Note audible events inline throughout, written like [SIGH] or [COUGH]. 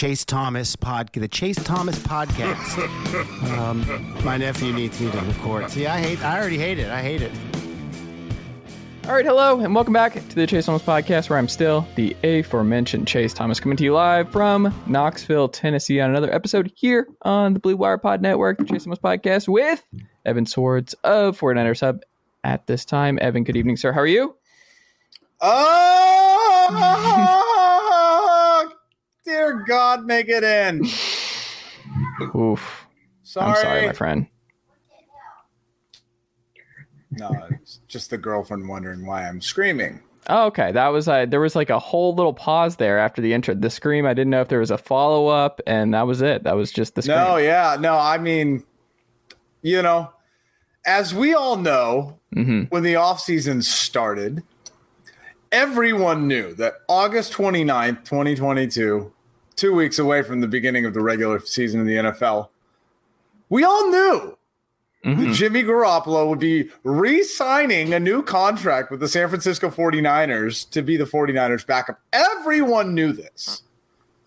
Chase Thomas pod, the Chase Thomas podcast. [LAUGHS] um, my nephew needs me to record. See, I hate. I already hate it. I hate it. All right, hello, and welcome back to the Chase Thomas podcast, where I'm still the aforementioned Chase Thomas, coming to you live from Knoxville, Tennessee, on another episode here on the Blue Wire Pod Network, the Chase Thomas podcast, with Evan Sowards of 49ers Hub. At this time, Evan, good evening, sir. How are you? Oh, [LAUGHS] dear God, make it in. Oof. Sorry. I'm sorry, my friend. No, it's just the girlfriend wondering why I'm screaming. Oh, okay. That was uh, there was like a whole little pause there after the intro. The scream. I didn't know if there was a follow up, and that was it. That was just the scream. No, yeah, no, I mean, you know, as we all know, hmm when the offseason started, everyone knew that August 29th, 2022, two weeks away from the beginning of the regular season in the NFL, we all knew hmm that Jimmy Garoppolo would be re signing a new contract with the San Francisco 49ers to be the 49ers backup. Everyone knew this.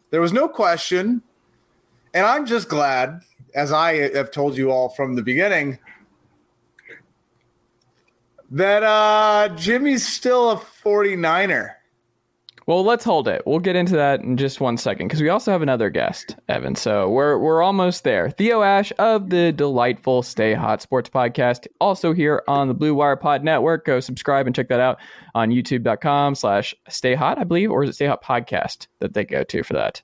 There was no question. And I'm just glad, as I have told you all from the beginning, that uh, Jimmy's still a 49er. Well, let's hold it. We'll get into that in just one second because we also have another guest, Evan. So we're we're almost there. Theo Ash of the delightful Stay Hot Sports Podcast, also here on the Blue Wire Pod Network. Go subscribe and check that out on YouTube.com slash Stay Hot, I believe, or is it Stay Hot Podcast that they go to for that?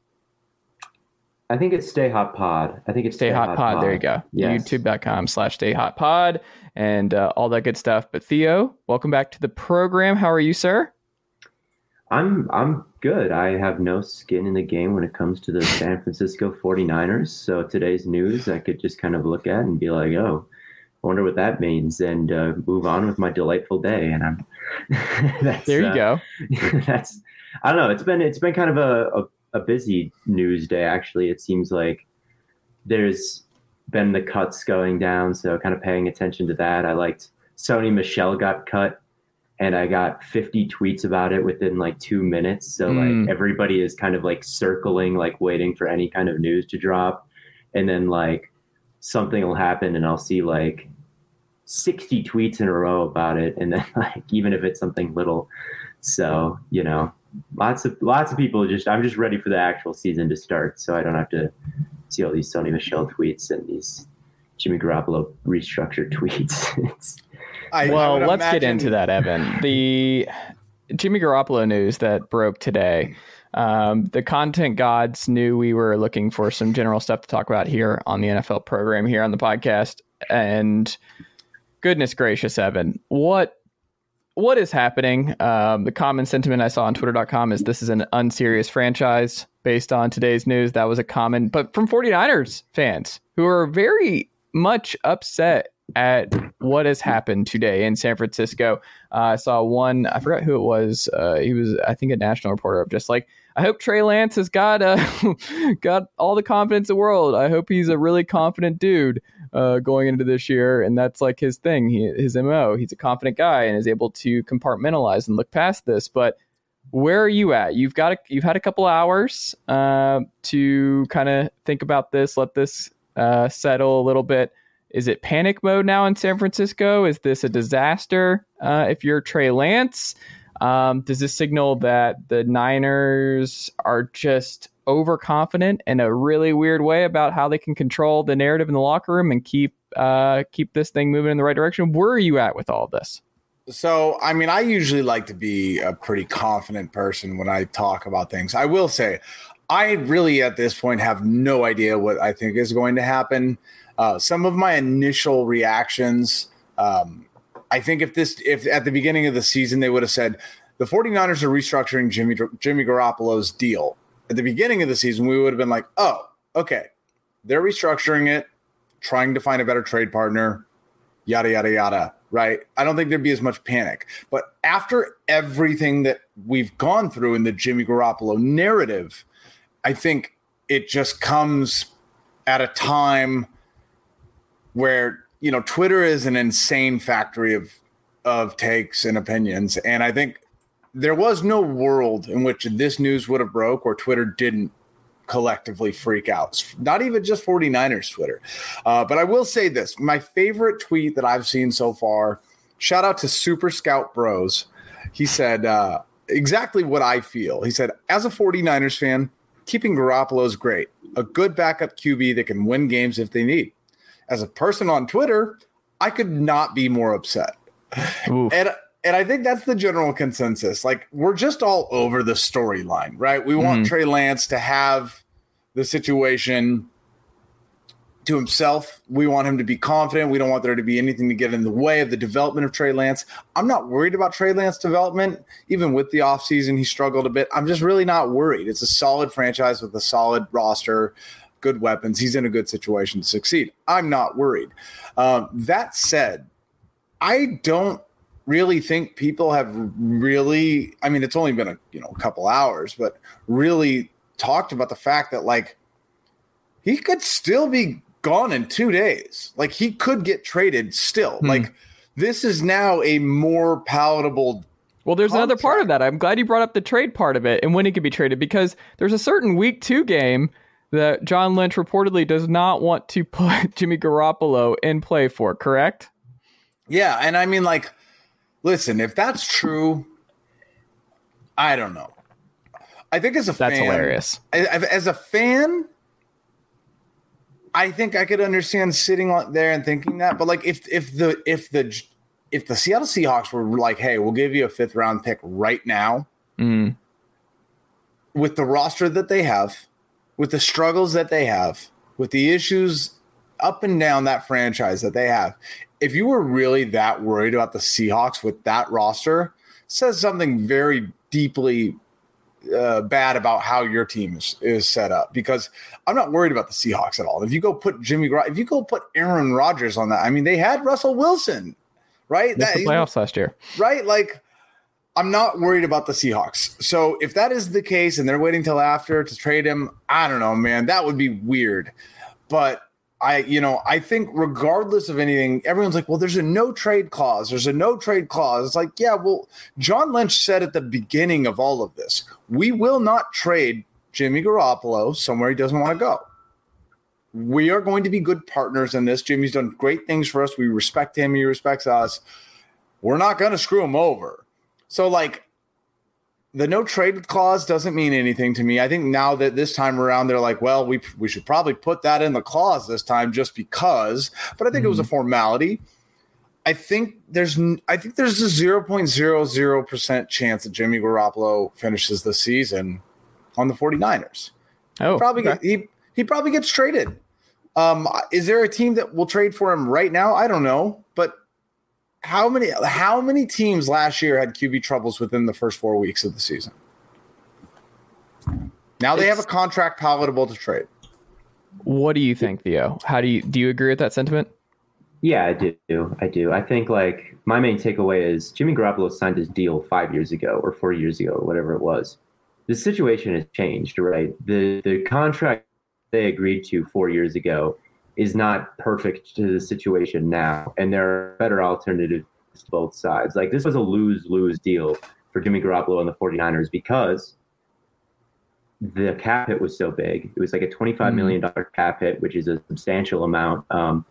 I think it's Stay Hot Pod. I think it's Stay Hot Pod. There you go. Yes. YouTube.com slash Stay Hot Pod and uh, all that good stuff. But Theo, welcome back to the program. How are you, sir? I'm I'm good. I have no skin in the game when it comes to the San Francisco 49ers. So today's news I could just kind of look at and be like, "Oh, I wonder what that means," and uh, move on with my delightful day. And I'm [LAUGHS] that's, There you uh, go. [LAUGHS] that's I don't know. It's been it's been kind of a, a, a busy news day actually. It seems like there's been the cuts going down, so kind of paying attention to that. I liked Sony Michel got cut and I got 50 tweets about it within like 2 minutes. So Mm. like everybody is kind of like circling like waiting for any kind of news to drop. And then like something will happen and I'll see like 60 tweets in a row about it. And then [LAUGHS] like even if it's something little. So you know lots of lots of people just i'm just ready for the actual season to start. So i don't have to see all these sony michel tweets and these jimmy garoppolo restructured [LAUGHS] tweets. It's- I, I well, would let's get into that, Evan. [LAUGHS] The Jimmy Garoppolo news that broke today. Um, the content gods knew we were looking for some general stuff to talk about here on the NFL program here on the podcast. And goodness gracious, Evan, what what is happening? Um, the common sentiment I saw on Twitter.com is this is an unserious franchise based on today's news. That was a common, but from 49ers fans who are very much upset at what has happened today in San Francisco. Uh, I saw one, I forgot who it was. Uh, he was, I think, a national reporter of just like, I hope Trey Lance has got uh, [LAUGHS] got all the confidence in the world. I hope he's a really confident dude uh, going into this year, and that's like his thing, he, his mo. He's a confident guy and is able to compartmentalize and look past this. But where are you at? You've got a, you've had a couple hours uh, to kind of think about this, let this uh, settle a little bit. Is it panic mode now in San Francisco? Is this a disaster? Uh, if you're Trey Lance, um, does this signal that the Niners are just overconfident in a really weird way about how they can control the narrative in the locker room and keep uh, keep this thing moving in the right direction? Where are you at with all of this? So, I mean, I usually like to be a pretty confident person when I talk about things. I will say, I really at this point have no idea what I think is going to happen. Uh, some of my initial reactions, um, I think if this, if at the beginning of the season they would have said the 49ers are restructuring Jimmy Jimmy Garoppolo's deal at the beginning of the season, we would have been like, oh, okay, they're restructuring it, trying to find a better trade partner, yada yada yada. Right? I don't think there'd be as much panic. But after everything that we've gone through in the Jimmy Garoppolo narrative, I think it just comes at a time where you know Twitter is an insane factory of of takes and opinions, and I think there was no world in which this news would have broke or Twitter didn't collectively freak out. Not even just 49ers Twitter. Uh, but I will say this my favorite tweet that I've seen so far shout out to Super Scout Bros. He said uh, exactly what I feel. He said, as a 49ers fan, keeping Garoppolo is great. A good backup QB that can win games if they need. As a person on Twitter, I could not be more upset. And and I think that's the general consensus. Like we're just all over the storyline, right? We want mm. Trey Lance to have the situation to himself. We want him to be confident. We don't want there to be anything to get in the way of the development of Trey Lance. I'm not worried about Trey Lance development. Even with the offseason, he struggled a bit. I'm just really not worried. It's a solid franchise with a solid roster, good weapons. He's in a good situation to succeed. I'm not worried. Um, that said, I don't really think people have really i mean it's only been a you know a couple hours but really talked about the fact that like he could still be gone in two days like he could get traded still hmm. like this is now a more palatable well there's another part of that i'm glad you brought up the trade part of it and when he could be traded because there's a certain week two game that john lynch reportedly does not want to put [LAUGHS] jimmy garoppolo in play for correct yeah and i mean like Listen, if that's true, I don't know. I think as a that's fan, hilarious. As a fan, I think I could understand sitting there and thinking that. But like, if if the if the if the Seattle Seahawks were like, "Hey, we'll give you a fifth round pick right now," mm. with the roster that they have, with the struggles that they have, with the issues up and down that franchise that they have, if you were really that worried about the Seahawks with that roster, says something very deeply uh, bad about how your team is, is set up because I'm not worried about the Seahawks at all. If you go put Jimmy, if you go put Aaron Rodgers on that, I mean, they had Russell Wilson, right? That, the playoffs last year, right? Like, I'm not worried about the Seahawks. So if that is the case and they're waiting till after to trade him, I don't know, man, that would be weird. But I, you know, I think regardless of anything, everyone's like, well, there's a no trade clause. There's a no trade clause. It's like, yeah, well, John Lynch said at the beginning of all of this, we will not trade Jimmy Garoppolo somewhere he doesn't want to go. We are going to be good partners in this. Jimmy's done great things for us. We respect him. He respects us. We're not going to screw him over. So, like, the no trade clause doesn't mean anything to me. I think now that this time around they're like, well, we we should probably put that in the clause this time just because. But I think mm-hmm. it was a mm-hmm. formality. I think there's I think there's a zero point zero zero percent chance that Jimmy Garoppolo finishes the season on the 49ers. Oh, probably okay. he he probably gets traded. Um, is there a team that will trade for him right now? I don't know, how many how many teams last year had QB troubles within the first four weeks of the season? Now they have a contract palatable to trade. What do you think, Theo? How do you do you agree with that sentiment? Yeah, I do. I do. I think like my main takeaway is Jimmy Garoppolo signed his deal five years ago or four years ago or whatever it was. The situation has changed, right? The the contract they agreed to four years ago is not perfect to the situation now, and there are better alternatives to both sides. Like this was a lose lose deal for Jimmy Garoppolo and the 49ers because the cap hit was so big. It was like a twenty-five million mm-hmm. cap hit, which is a substantial amount. Um,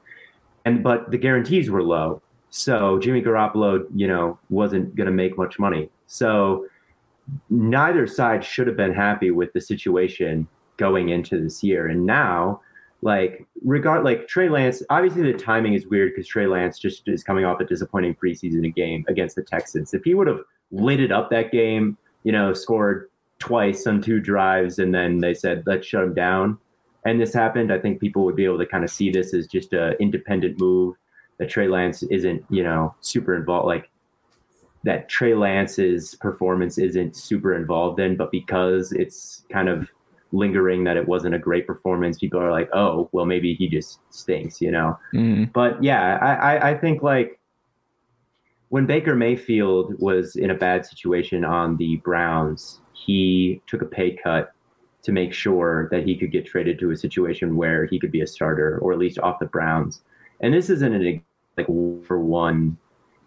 and but the guarantees were low, so Jimmy Garoppolo, you know, wasn't going to make much money. So neither side should have been happy with the situation going into this year. And now like regard like Trey Lance, obviously the timing is weird because Trey Lance just is coming off a disappointing preseason game against the Texans. If he would have lit it up that game, you know, scored twice on two drives, and then they said let's shut him down, and this happened, I think people would be able to kind of see this as just a independent move that Trey Lance isn't, you know, super involved like that Trey Lance's performance isn't super involved in, but because it's kind of lingering that it wasn't a great performance, people are like, oh, well, maybe he just stinks, you know? Mm. But yeah, I, I, I think like when Baker Mayfield was in a bad situation on the Browns, he took a pay cut to make sure that he could get traded to a situation where he could be a starter or at least off the Browns. And this isn't an like for one,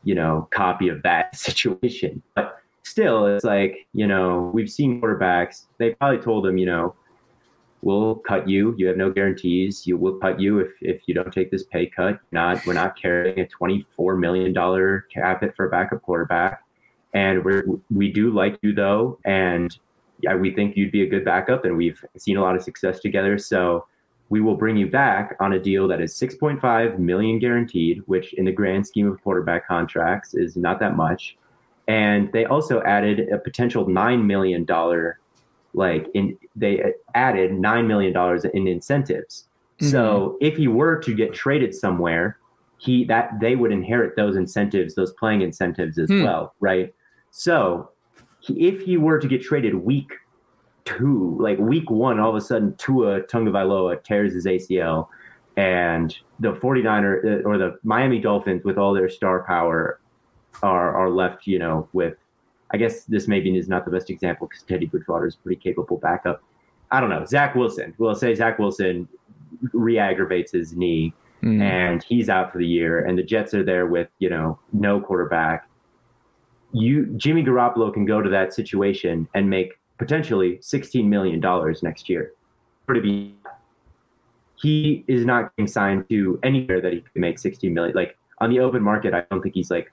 you know, copy of that [LAUGHS] situation. But still, it's like, you know, we've seen quarterbacks, they probably told him, you know, we'll cut you. You have no guarantees. You will cut you if, if you don't take this pay cut. Not we're not carrying a twenty four million dollar cap hit for a backup quarterback, and we we do like you though, and yeah, we think you'd be a good backup, and we've seen a lot of success together. So we will bring you back on a deal that is six point five million guaranteed, which in the grand scheme of quarterback contracts is not that much. And they also added a potential nine million dollar like in they added nine million dollars in incentives. Mm-hmm. So if he were to get traded somewhere, he that they would inherit those incentives, those playing incentives as hmm. well, right? So if he were to get traded week two, like week one, all of a sudden Tua Tagovailoa tears his ACL, and the 49er uh, or the Miami Dolphins with all their star power are are left, you know, with I guess this maybe is not the best example because Teddy Bridgewater is pretty capable backup. I don't know. Zach Wilson. We'll say Zach Wilson re-aggravates his knee mm. and he's out for the year. And the Jets are there with you know no quarterback. You Jimmy Garoppolo can go to that situation and make potentially sixteen million dollars next year. Pretty be. He is not getting signed to anywhere that he can make sixteen million. Like on the open market, I don't think he's like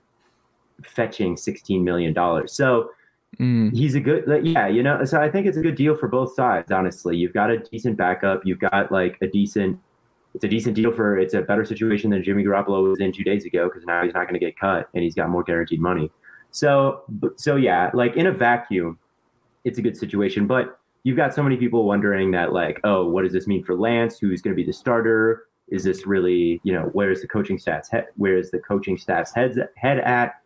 fetching $16 million. So mm. he's a good, yeah, you know, so I think it's a good deal for both sides, honestly. You've got a decent backup, you've got like a decent, it's a decent deal for, it's a better situation than Jimmy Garoppolo was in two days ago because now he's not going to get cut and he's got more guaranteed money. So, so yeah, like in a vacuum, it's a good situation, but you've got so many people wondering that like, oh, what does this mean for Lance? Who's going to be the starter? Is this really, you know, where's the coaching staff's head? Where's the coaching staff's heads head at?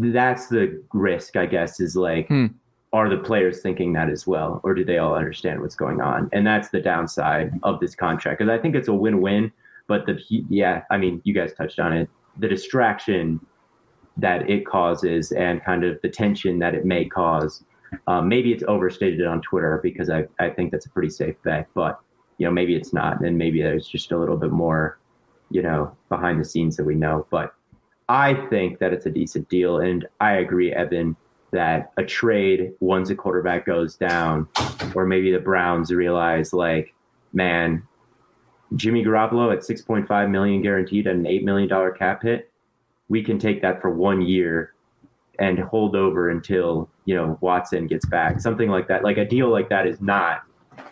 That's the risk, I guess, is like, hmm. are the players thinking that as well, or do they all understand what's going on? And that's the downside of this contract because I think it's a win-win. But the yeah, I mean, you guys touched on it. The distraction that it causes and kind of the tension that it may cause. Um, maybe it's overstated on Twitter because I, I think that's a pretty safe bet, but you know maybe it's not, and maybe there's just a little bit more, you know, behind the scenes that we know. But I think that it's a decent deal. And I agree, Evan, that a trade once a quarterback goes down, or maybe the Browns realize, like, man, Jimmy Garoppolo at 6.5 million guaranteed and an $8 million cap hit, we can take that for one year and hold over until, you know, Watson gets back. Something like that. Like a deal like that is not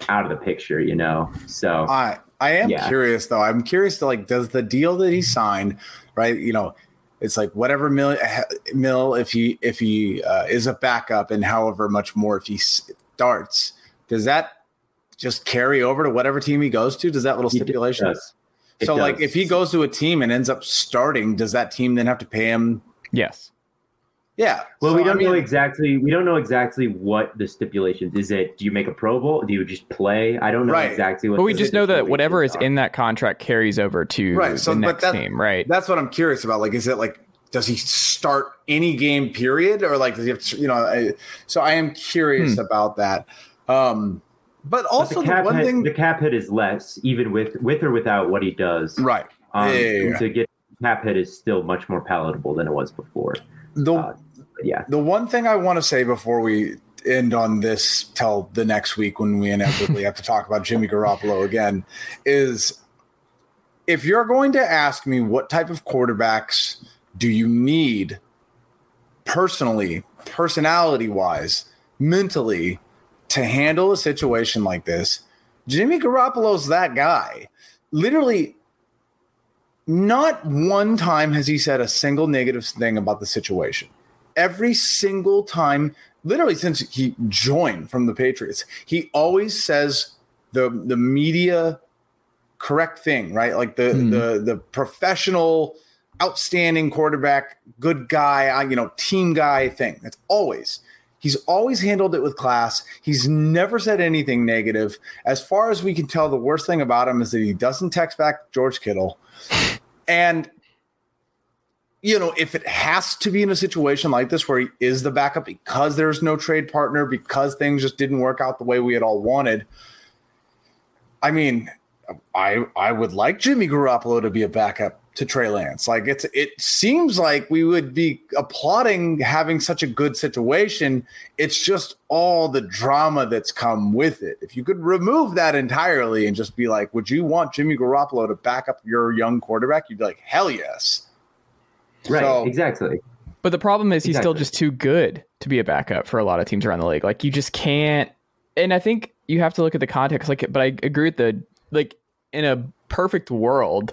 out of the picture, you know? So I I am yeah. curious though. I'm curious to like, does the deal that he signed, right? You know, it's like whatever mill, mill if he if he uh, is a backup and however much more if he starts does that just carry over to whatever team he goes to? Does that little stipulation? so like if he goes to a team and ends up starting does that team then have to pay him yes yeah. Well, so, we don't I mean, know exactly. We don't know exactly what the stipulations is. It do you make a Pro Bowl? Do you just play? I don't know right. exactly what. But we just know that whatever is are. in that contract carries over to right. so, the next that, team. Right. That's what I'm curious about. Like, is it like does he start any game period or like does he have to, you know? I, so I am curious hmm. about that. Um, but also but the, the, one hit, thing the cap hit is less even with with or without what he does. Right. Um, yeah, yeah, yeah. To get cap hit is still much more palatable than it was before. The uh, yeah. The one thing I want to say before we end on this till the next week when we inevitably have to talk about Jimmy Garoppolo again is if you're going to ask me what type of quarterbacks do you need personally, personality wise, mentally to handle a situation like this? Jimmy Garoppolo's that guy. Literally, not one time has he said a single negative thing about the situation every single time, literally since he joined from the Patriots, he always says the the media correct thing, right? Like the mm. the the professional, outstanding quarterback, good guy, you know, team guy thing. That's always. He's always handled it with class. He's never said anything negative. As far as we can tell, the worst thing about him is that he doesn't text back George Kittle. And you know, if it has to be in a situation like this where he is the backup because there's no trade partner, because things just didn't work out the way we had all wanted. I mean, I I would like Jimmy Garoppolo to be a backup to Trey Lance. Like it's it seems like we would be applauding having such a good situation. It's just all the drama that's come with it. If you could remove that entirely and just be like, would you want Jimmy Garoppolo to back up your young quarterback? You'd be like, hell yes. Right, so, exactly. But the problem is he's exactly. still just too good to be a backup for a lot of teams around the league. Like you just can't and I think you have to look at the context like but I agree with the like in a perfect world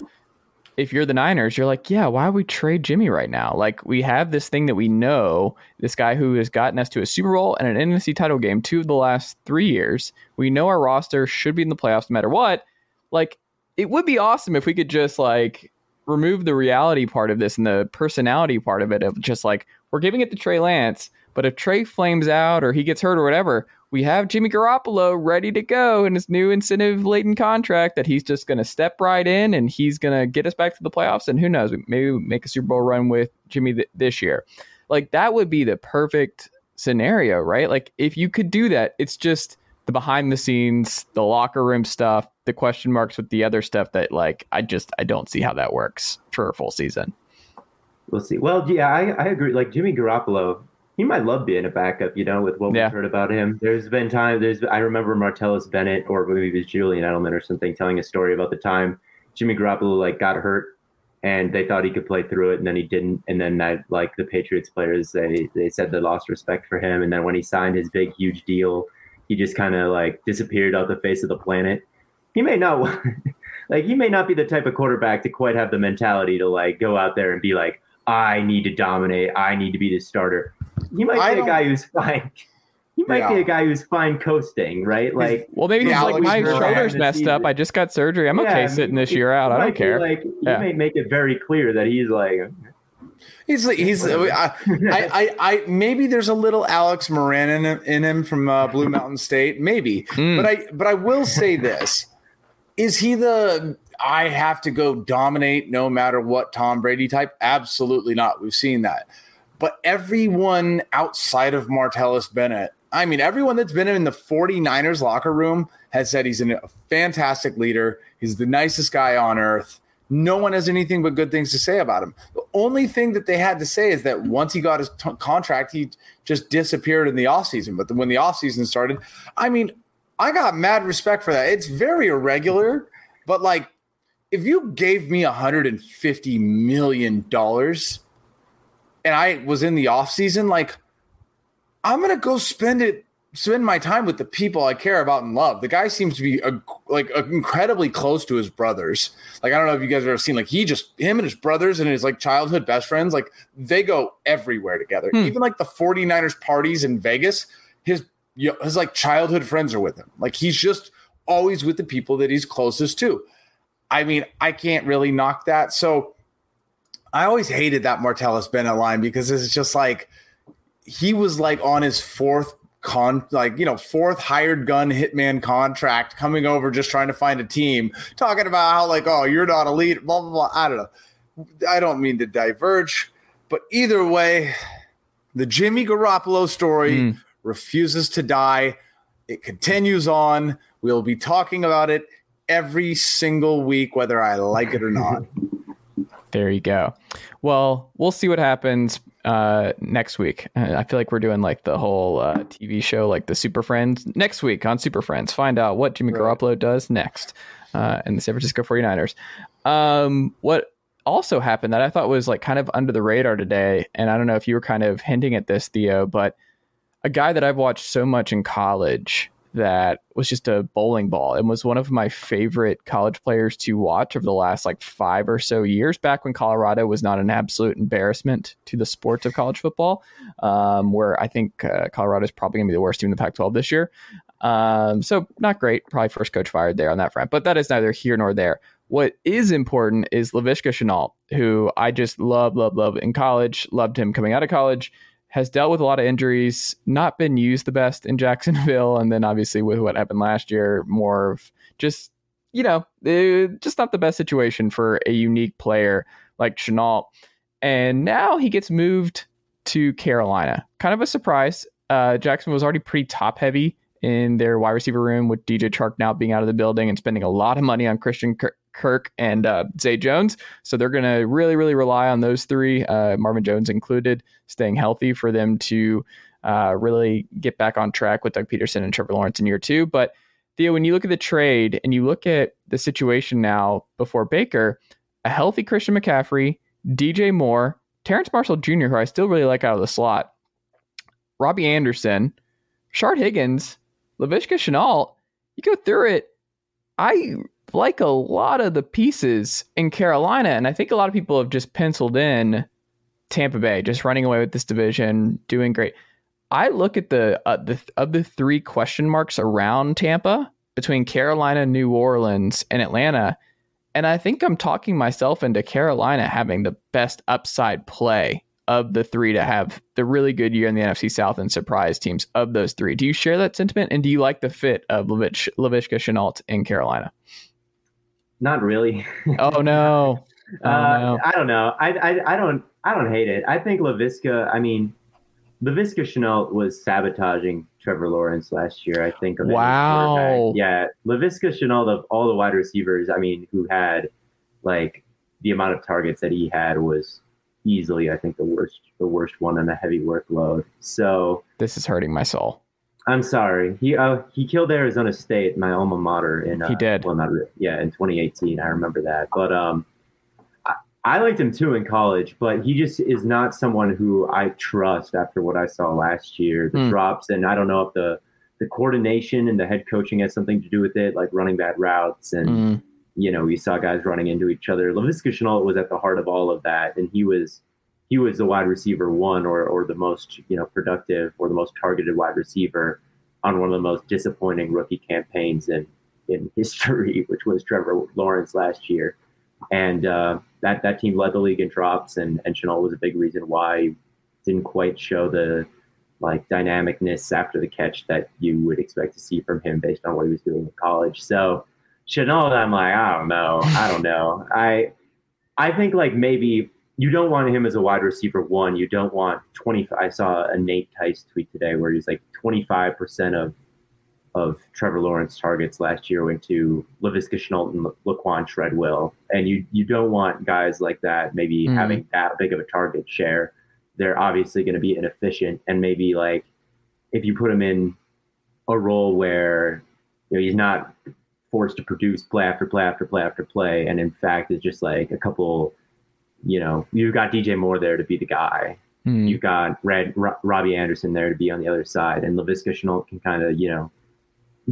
if you're the Niners, you're like, yeah, why would we trade Jimmy right now? Like, we have this thing that we know, this guy who has gotten us to a Super Bowl and an NFC title game two of the last three years. We know our roster should be in the playoffs no matter what. Like, it would be awesome if we could just like remove the reality part of this and the personality part of it of just like, we're giving it to Trey Lance, but if Trey flames out or he gets hurt or whatever, we have Jimmy Garoppolo ready to go in his new incentive laden contract that he's just going to step right in and he's going to get us back to the playoffs. And who knows, maybe make a Super Bowl run with Jimmy th- this year. Like that would be the perfect scenario, right? Like if you could do that, it's just the behind the scenes, the locker room stuff, the question marks with the other stuff that like I just I don't see how that works for a full season. We'll see. Well, yeah, I, I agree. Like Jimmy Garoppolo, he might love being a backup, you know, with what yeah. we've heard about him. There's been time. There's I remember Martellus Bennett or maybe it was Julian Edelman or something telling a story about the time Jimmy Garoppolo like got hurt and they thought he could play through it and then he didn't and then that like the Patriots players they they said they lost respect for him and then when he signed his big huge deal he just kind of like disappeared off the face of the planet. He may not [LAUGHS] like he may not be the type of quarterback to quite have the mentality to like go out there and be like I need to dominate. I need to be the starter. He might be a guy who's fine. [LAUGHS] He might yeah. be a guy who's fine coasting, right? Like, well, maybe he's like my shoulder's messed up. I just got surgery. I'm yeah, okay sitting this year out. I don't care. Like, yeah. he may make it very clear that he's like, He's like, he's I, I, I maybe there's a little Alex Moran in him, in him from uh, Blue Mountain State, maybe. Mm. But I but I will say this: is he the I have to go dominate no matter what Tom Brady type? Absolutely not. We've seen that. But everyone outside of Martellus Bennett, I mean, everyone that's been in the 49ers locker room has said he's a fantastic leader. He's the nicest guy on earth. No one has anything but good things to say about him. The only thing that they had to say is that once he got his t- contract, he just disappeared in the offseason. But when the offseason started, I mean, I got mad respect for that. It's very irregular, but like if you gave me $150 million and I was in the off season, like I'm gonna go spend it, spend my time with the people I care about and love. The guy seems to be a, like a, incredibly close to his brothers. Like I don't know if you guys have ever seen like he just him and his brothers and his like childhood best friends, like they go everywhere together. Hmm. Even like the 49ers parties in Vegas, his you know, his like childhood friends are with him. Like he's just always with the people that he's closest to. I mean, I can't really knock that. So I always hated that Martellus Bennett line because it's just like he was like on his fourth con like you know fourth hired gun hitman contract coming over just trying to find a team talking about how like oh you're not elite blah blah blah i don't know i don't mean to diverge but either way the jimmy garoppolo story mm. Refuses to die it continues on we'll be talking about it every single week whether i like it or not [LAUGHS] There you go. Well, we'll see what happens uh, next week. I feel like we're doing like the whole uh, TV show, like the Super Friends, next week on Super Friends. Find out what Jimmy right. Garoppolo does next uh, in the San Francisco 49ers. Um, what also happened that I thought was like kind of under the radar today, and I don't know if you were kind of hinting at this, Theo, but a guy that I've watched so much in college that was just a bowling ball and was one of my favorite college players to watch over the last like five or so years back when Colorado was not an absolute embarrassment to the sports of college football, um, where I think uh, Colorado is probably going to be the worst team in the Pac 12 this year. Um, so, not great. Probably first coach fired there on that front, but that is neither here nor there. What is important is Laviska Shenault, who I just love, love, love in college, loved him coming out of college has dealt with a lot of injuries, not been used the best in [LAUGHS] Jacksonville, and then obviously with what happened last year, more of just you know, eh, just not the best situation for a unique player like Shenault. And now he gets moved to Carolina. Kind of a surprise. Uh, Jackson was already pretty top heavy in their wide receiver room with DJ Chark now being out of the building and spending a lot of money on Christian Kirk, and uh, Zay Jones. So they're going to really, really rely on those three, uh, Marvin Jones included, staying healthy for them to uh, really get back on track with Doug Pederson and Trevor Lawrence in year two. But Theo, when you look at the trade and you look at the situation now before Baker, a healthy Christian McCaffrey, DJ Moore, Terrace Marshall Jr., who I still really like out of the slot, Robbie Anderson, Shard Higgins, Laviska Shenault, you go through it. I like a lot of the pieces in Carolina, and I think a lot of people have just penciled in Tampa Bay, just running away with this division, doing great. I look at the uh, the of the three question marks around Tampa between Carolina, New Orleans, and Atlanta, and I think I'm talking myself into Carolina having the best upside play of the three to have the really good year in the NFC South and surprise teams of those three. Do you share that sentiment, and do you like the fit of Lavish, Laviska Shenault in Carolina? Not really. [LAUGHS] oh no. Oh, uh, no. I don't know. I, I I don't I don't hate it. I think Laviska. I mean, Laviska Shenault was sabotaging Trevor Lawrence last year. I think. Wow. Yeah, Laviska Shenault of all the wide receivers, I mean, who had like the amount of targets that he had was easily, I think, the worst the worst one on a heavy workload. So this is hurting my soul. I'm sorry. He uh, he killed Arizona State, my alma mater. In uh, he did. Well, not really. Yeah, in 2018, I remember that. But um, I, I liked him too in college, but he just is not someone who I trust after what I saw last year. The mm. drops, and I don't know if the the coordination and the head coaching has something to do with it, like running bad routes and. Mm you know, we saw guys running into each other. Laviska Shenault was at the heart of all of that, and he was he was the wide receiver one or or the most you know productive or the most targeted wide receiver on one of the most disappointing rookie campaigns in in [LAUGHS] history, which was Trevor Lawrence last year. And uh, that that team led the league in drops, and and Shenault was a big reason why didn't quite show the like dynamicness after the catch that you would expect to see from him based on what he was doing in college. So Shenault, I'm like, I don't know. I don't know. I I think like maybe you don't want him as a wide receiver one. You don't want 20. I saw a Nate Tice tweet today where he's like 25% of of Trevor Lawrence targets last year went to Laviska Shenault and Laquan Treadwell. And you you don't want guys like that maybe mm having that big of a target share. They're obviously going to be inefficient. And maybe like if you put him in a role where you know he's not forced to produce play after play after play after play, and in fact is just like a couple, you know, you've got DJ Moore there to be the guy. Mm. You've got Red Ro- Robbie Anderson there to be on the other side, and Laviska Shenault can kind of, you know,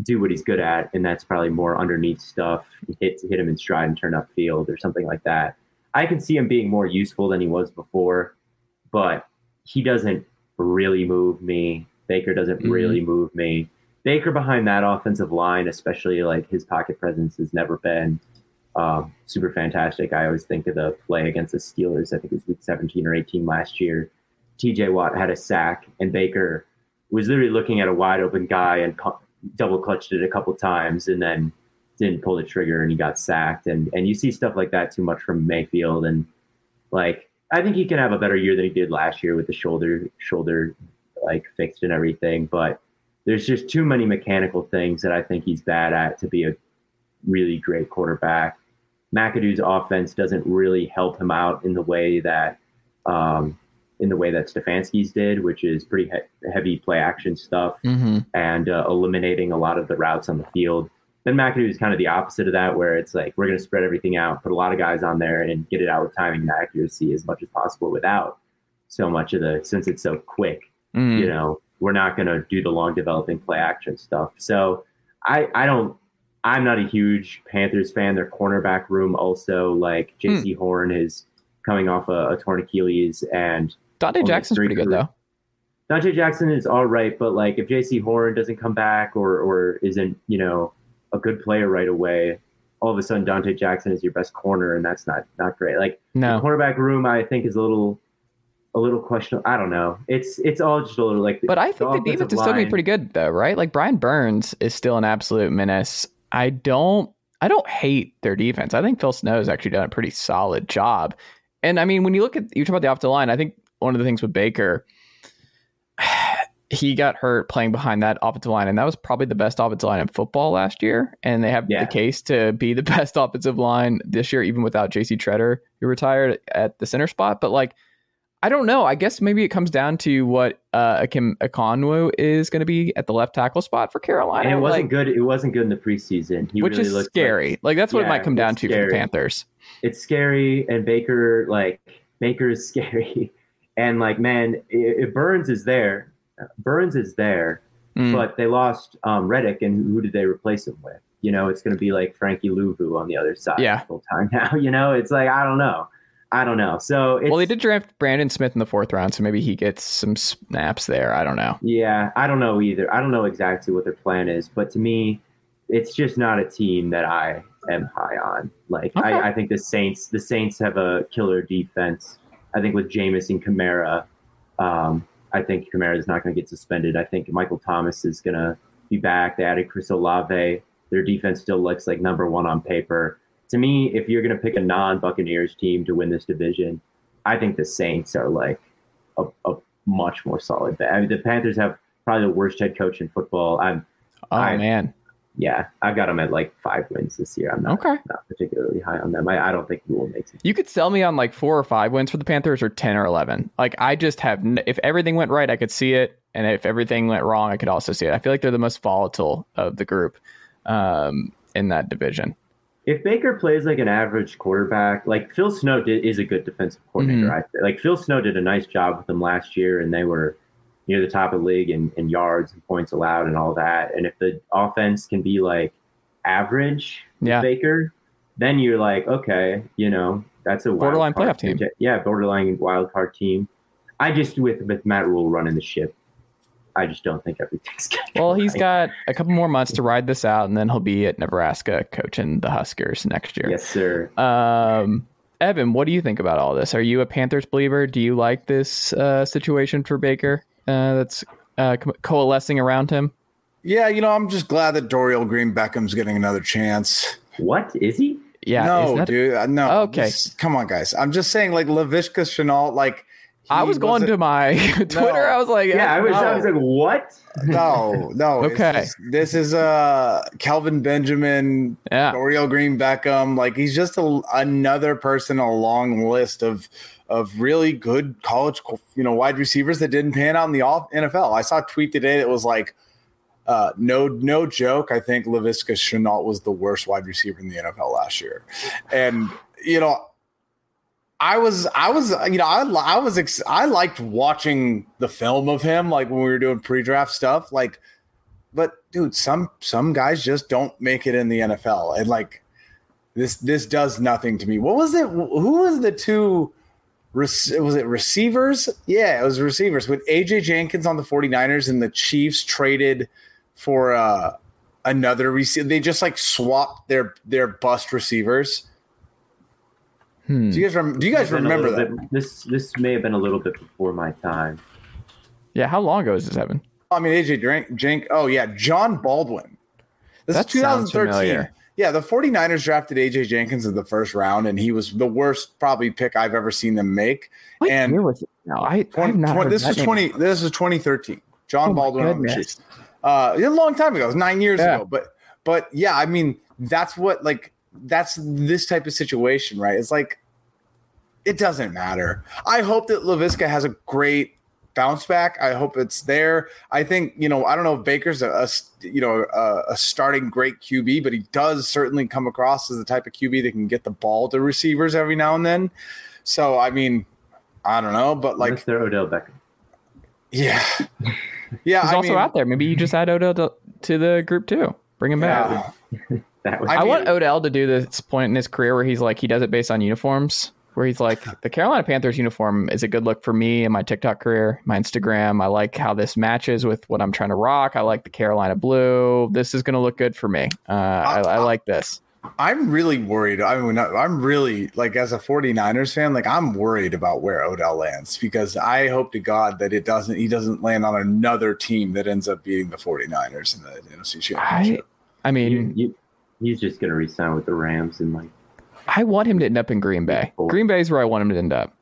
do what he's good at, and that's probably more underneath stuff. Hit hit him in stride and turn up field or something like that. I can see him being more useful than he was before, but he doesn't really move me. Baker doesn't mm-hmm. really move me. Baker behind that offensive line, especially like his pocket presence, has never been um, super fantastic. I always think of the play against the Steelers. I think it was week 17 or 18 last year. TJ Watt had a sack, and Baker was literally looking at a wide open guy and double clutched it a couple times, and then didn't pull the trigger, and he got sacked. And and you see stuff like that too much from Mayfield, and like I think he can have a better year than he did last year with the shoulder shoulder like fixed and everything, but there's just too many mechanical things that I think he's bad at to be a really great quarterback. McAdoo's offense doesn't really help him out in the way that um, in the way that Stefanski's did, which is pretty he- heavy play action stuff mm-hmm. and uh, eliminating a lot of the routes on the field. Then McAdoo is kind of the opposite of that, where it's like we're going to spread everything out, put a lot of guys on there, and get it out with timing and accuracy as much as possible without so much of the since it's so quick. Mm-hmm. You know, we're not going to do the long developing play action stuff. So I, I don't, I'm not a huge Panthers fan. Their cornerback room also, like Jaycee hmm. Horn is coming off a, a torn Achilles and Donte Jackson's pretty good though. Donte Jackson is all right, but like if Jaycee Horn doesn't come back or or isn't you know a good player right away, all of a sudden Donte Jackson is your best corner, and that's not not great. Like no. the cornerback room, I think is a little a little questionable. I don't know. It's it's all just a little like. But I think the, the defense is still be pretty good though, right? Like Brian Burns is still an absolute menace. I don't I don't hate their defense. I think Phil Snow has actually done a pretty solid job. And I mean, when you look at you talk about the offensive line, I think one of the things with Baker, [SIGHS] he got hurt playing behind that offensive line, and that was probably the best offensive line in football last year. And they have Yeah. the case to be the [LAUGHS] best offensive line this year, even without JC Tretter, who retired at the center spot. But like, I don't know. I guess maybe it comes down to what uh, Ikem Ekwonu is going to be at the left tackle spot for Carolina. And it wasn't like, good. It wasn't good in the preseason. He which really is scary. Like, Like, that's what it might come down to for the. Panthers. it's scary, and Baker like Baker is [LAUGHS] scary, and like man, if Burns is there, Burns is there, Mm. but they lost um, Reddick, and who did they replace him with? You know, it's going to be like Frankie Luvu on the other side Yeah. full time [LAUGHS] now. You know, it's like I don't know, I don't know. So it's, well, they did draft Brandon Smith in the fourth round, so maybe he gets some snaps there. I don't know. Yeah, I don't know either. I don't know exactly what their plan is, but to me, it's just not a team that I am high on. Like Okay. I, I think the Saints, the Saints have a killer defense. I think with Jameis and Kamara, um, I think Kamara is not going to get suspended. I think Michael Thomas is going to be back. They added Chris Olave. Their defense still looks like number one on paper. To me, if you're going to pick a non-Buccaneers team to win this division, I think the Saints are like a, a much more solid bet. I mean, the Panthers have probably the worst head coach in football. I'm, Oh I- man. yeah, I've got them at like five wins this year. I'm not, Okay. not particularly high on them. I, I don't think we will make it. You could sell me on like four or five wins for the Panthers or 10 or 11. Like, I just have, n- if everything went right, I could see it. And if everything went wrong, I could also see it. I feel like they're the most volatile of the group um, in that division. If Baker plays like an average quarterback, like Phil Snow did, is a good defensive coordinator. Mhm. I feel. Like Phil Snow did a nice job with them last year, and they were near the top of the league in, in yards and points allowed and all that. And if the offense can be like average Yeah. Baker, then you're like, okay, you know, that's a Borderline playoff team. proje- Yeah, borderline wild card team. I just with with Matt Rhule running the ship, I just don't think everything's good. Well, he's got a couple more months to ride this out, and then he'll be at Nebraska coaching the Huskers next year. yes, sir. Um, Evan, what do you think about all this? Are you a Panthers believer? Do you like this uh, situation for Baker uh, that's uh, co- coalescing around him? Yeah, you know, I'm just glad that Dorial Green Beckham's getting another chance. What is he? Yeah, no, is that- dude, uh, no. Okay. This- come on, guys. I'm just saying, like Laviska Shenault, like I was going to my [LAUGHS] Twitter. I was like, Yeah, I was, I was No. like, what? no, no. [LAUGHS] Okay. just- this is uh Kelvin Benjamin, yeah. Dorial Green Beckham. Like he's just a, another person on a long list of of really good college, you know, wide receivers that didn't pan out in the off- NFL. I saw a tweet today that was like, uh, no, no joke. I think Laviska Shenault was the worst wide receiver in the NFL last year, and you know. I was, I was, you know, I, I was, ex- I liked watching the film of him, like when we were doing pre-draft stuff. Like, but dude, some some guys just don't make it in the NFL, and like this this does nothing to me. What was it? Who was the two? Was it receivers? Yeah, it was receivers with AJ Jenkins on the 49ers and the Chiefs traded for uh, another receiver. They just like swapped their their bust receivers. Hmm. Do you guys rem- do you guys remember that? bit- this this may have been a little bit before my time. Yeah. How long ago is this, Evan? I mean, AJ Drink, Jink. Oh, yeah. Jon Baldwin. This That is sounds 2013. familiar. Yeah, the 49ers drafted AJ Jenkins in the first round, and he was the worst probably pick I've ever seen them make. What And- year was it? No, I, I've 20, not heard this that was name. 20. This was 2013. John Oh Baldwin on the goodness. Chiefs. Uh, a long time ago. It was nine years Yeah. ago. But but yeah, I mean, that's what like that's this type of situation, right? It's like it doesn't matter. I hope that Laviska has a great bounce back. I hope it's there. I think you know. I don't know if Baker's a, a you know a, a starting great QB, but he does certainly come across as the type of QB that can get the ball to receivers every now and then. So I mean, I don't know, but like Mr. Odell Beckham. yeah, [LAUGHS] yeah. He's I also mean, out there. Maybe you just add Odell to, to the group too. Bring him back. Yeah. That was I I, mean- want Odell to do this point in his career where he's like he does it based on uniforms. Where he's like [LAUGHS] the Carolina Panthers uniform is a good look for me in my TikTok career, my Instagram. I like how this matches with what I'm trying to rock. I like the Carolina blue. This is going to look good for me. Uh, I, I like this. I'm really worried. I mean, I'm really like as a 49ers fan, like I'm worried about where Odell lands because I hope to God that it doesn't. He doesn't land on another team that ends up beating the 49ers in the NFC I, Championship. I You, mean, you, he's just gonna resign with the Rams and like I want him to end up in Green Bay. Green Bay is where I want him to end up.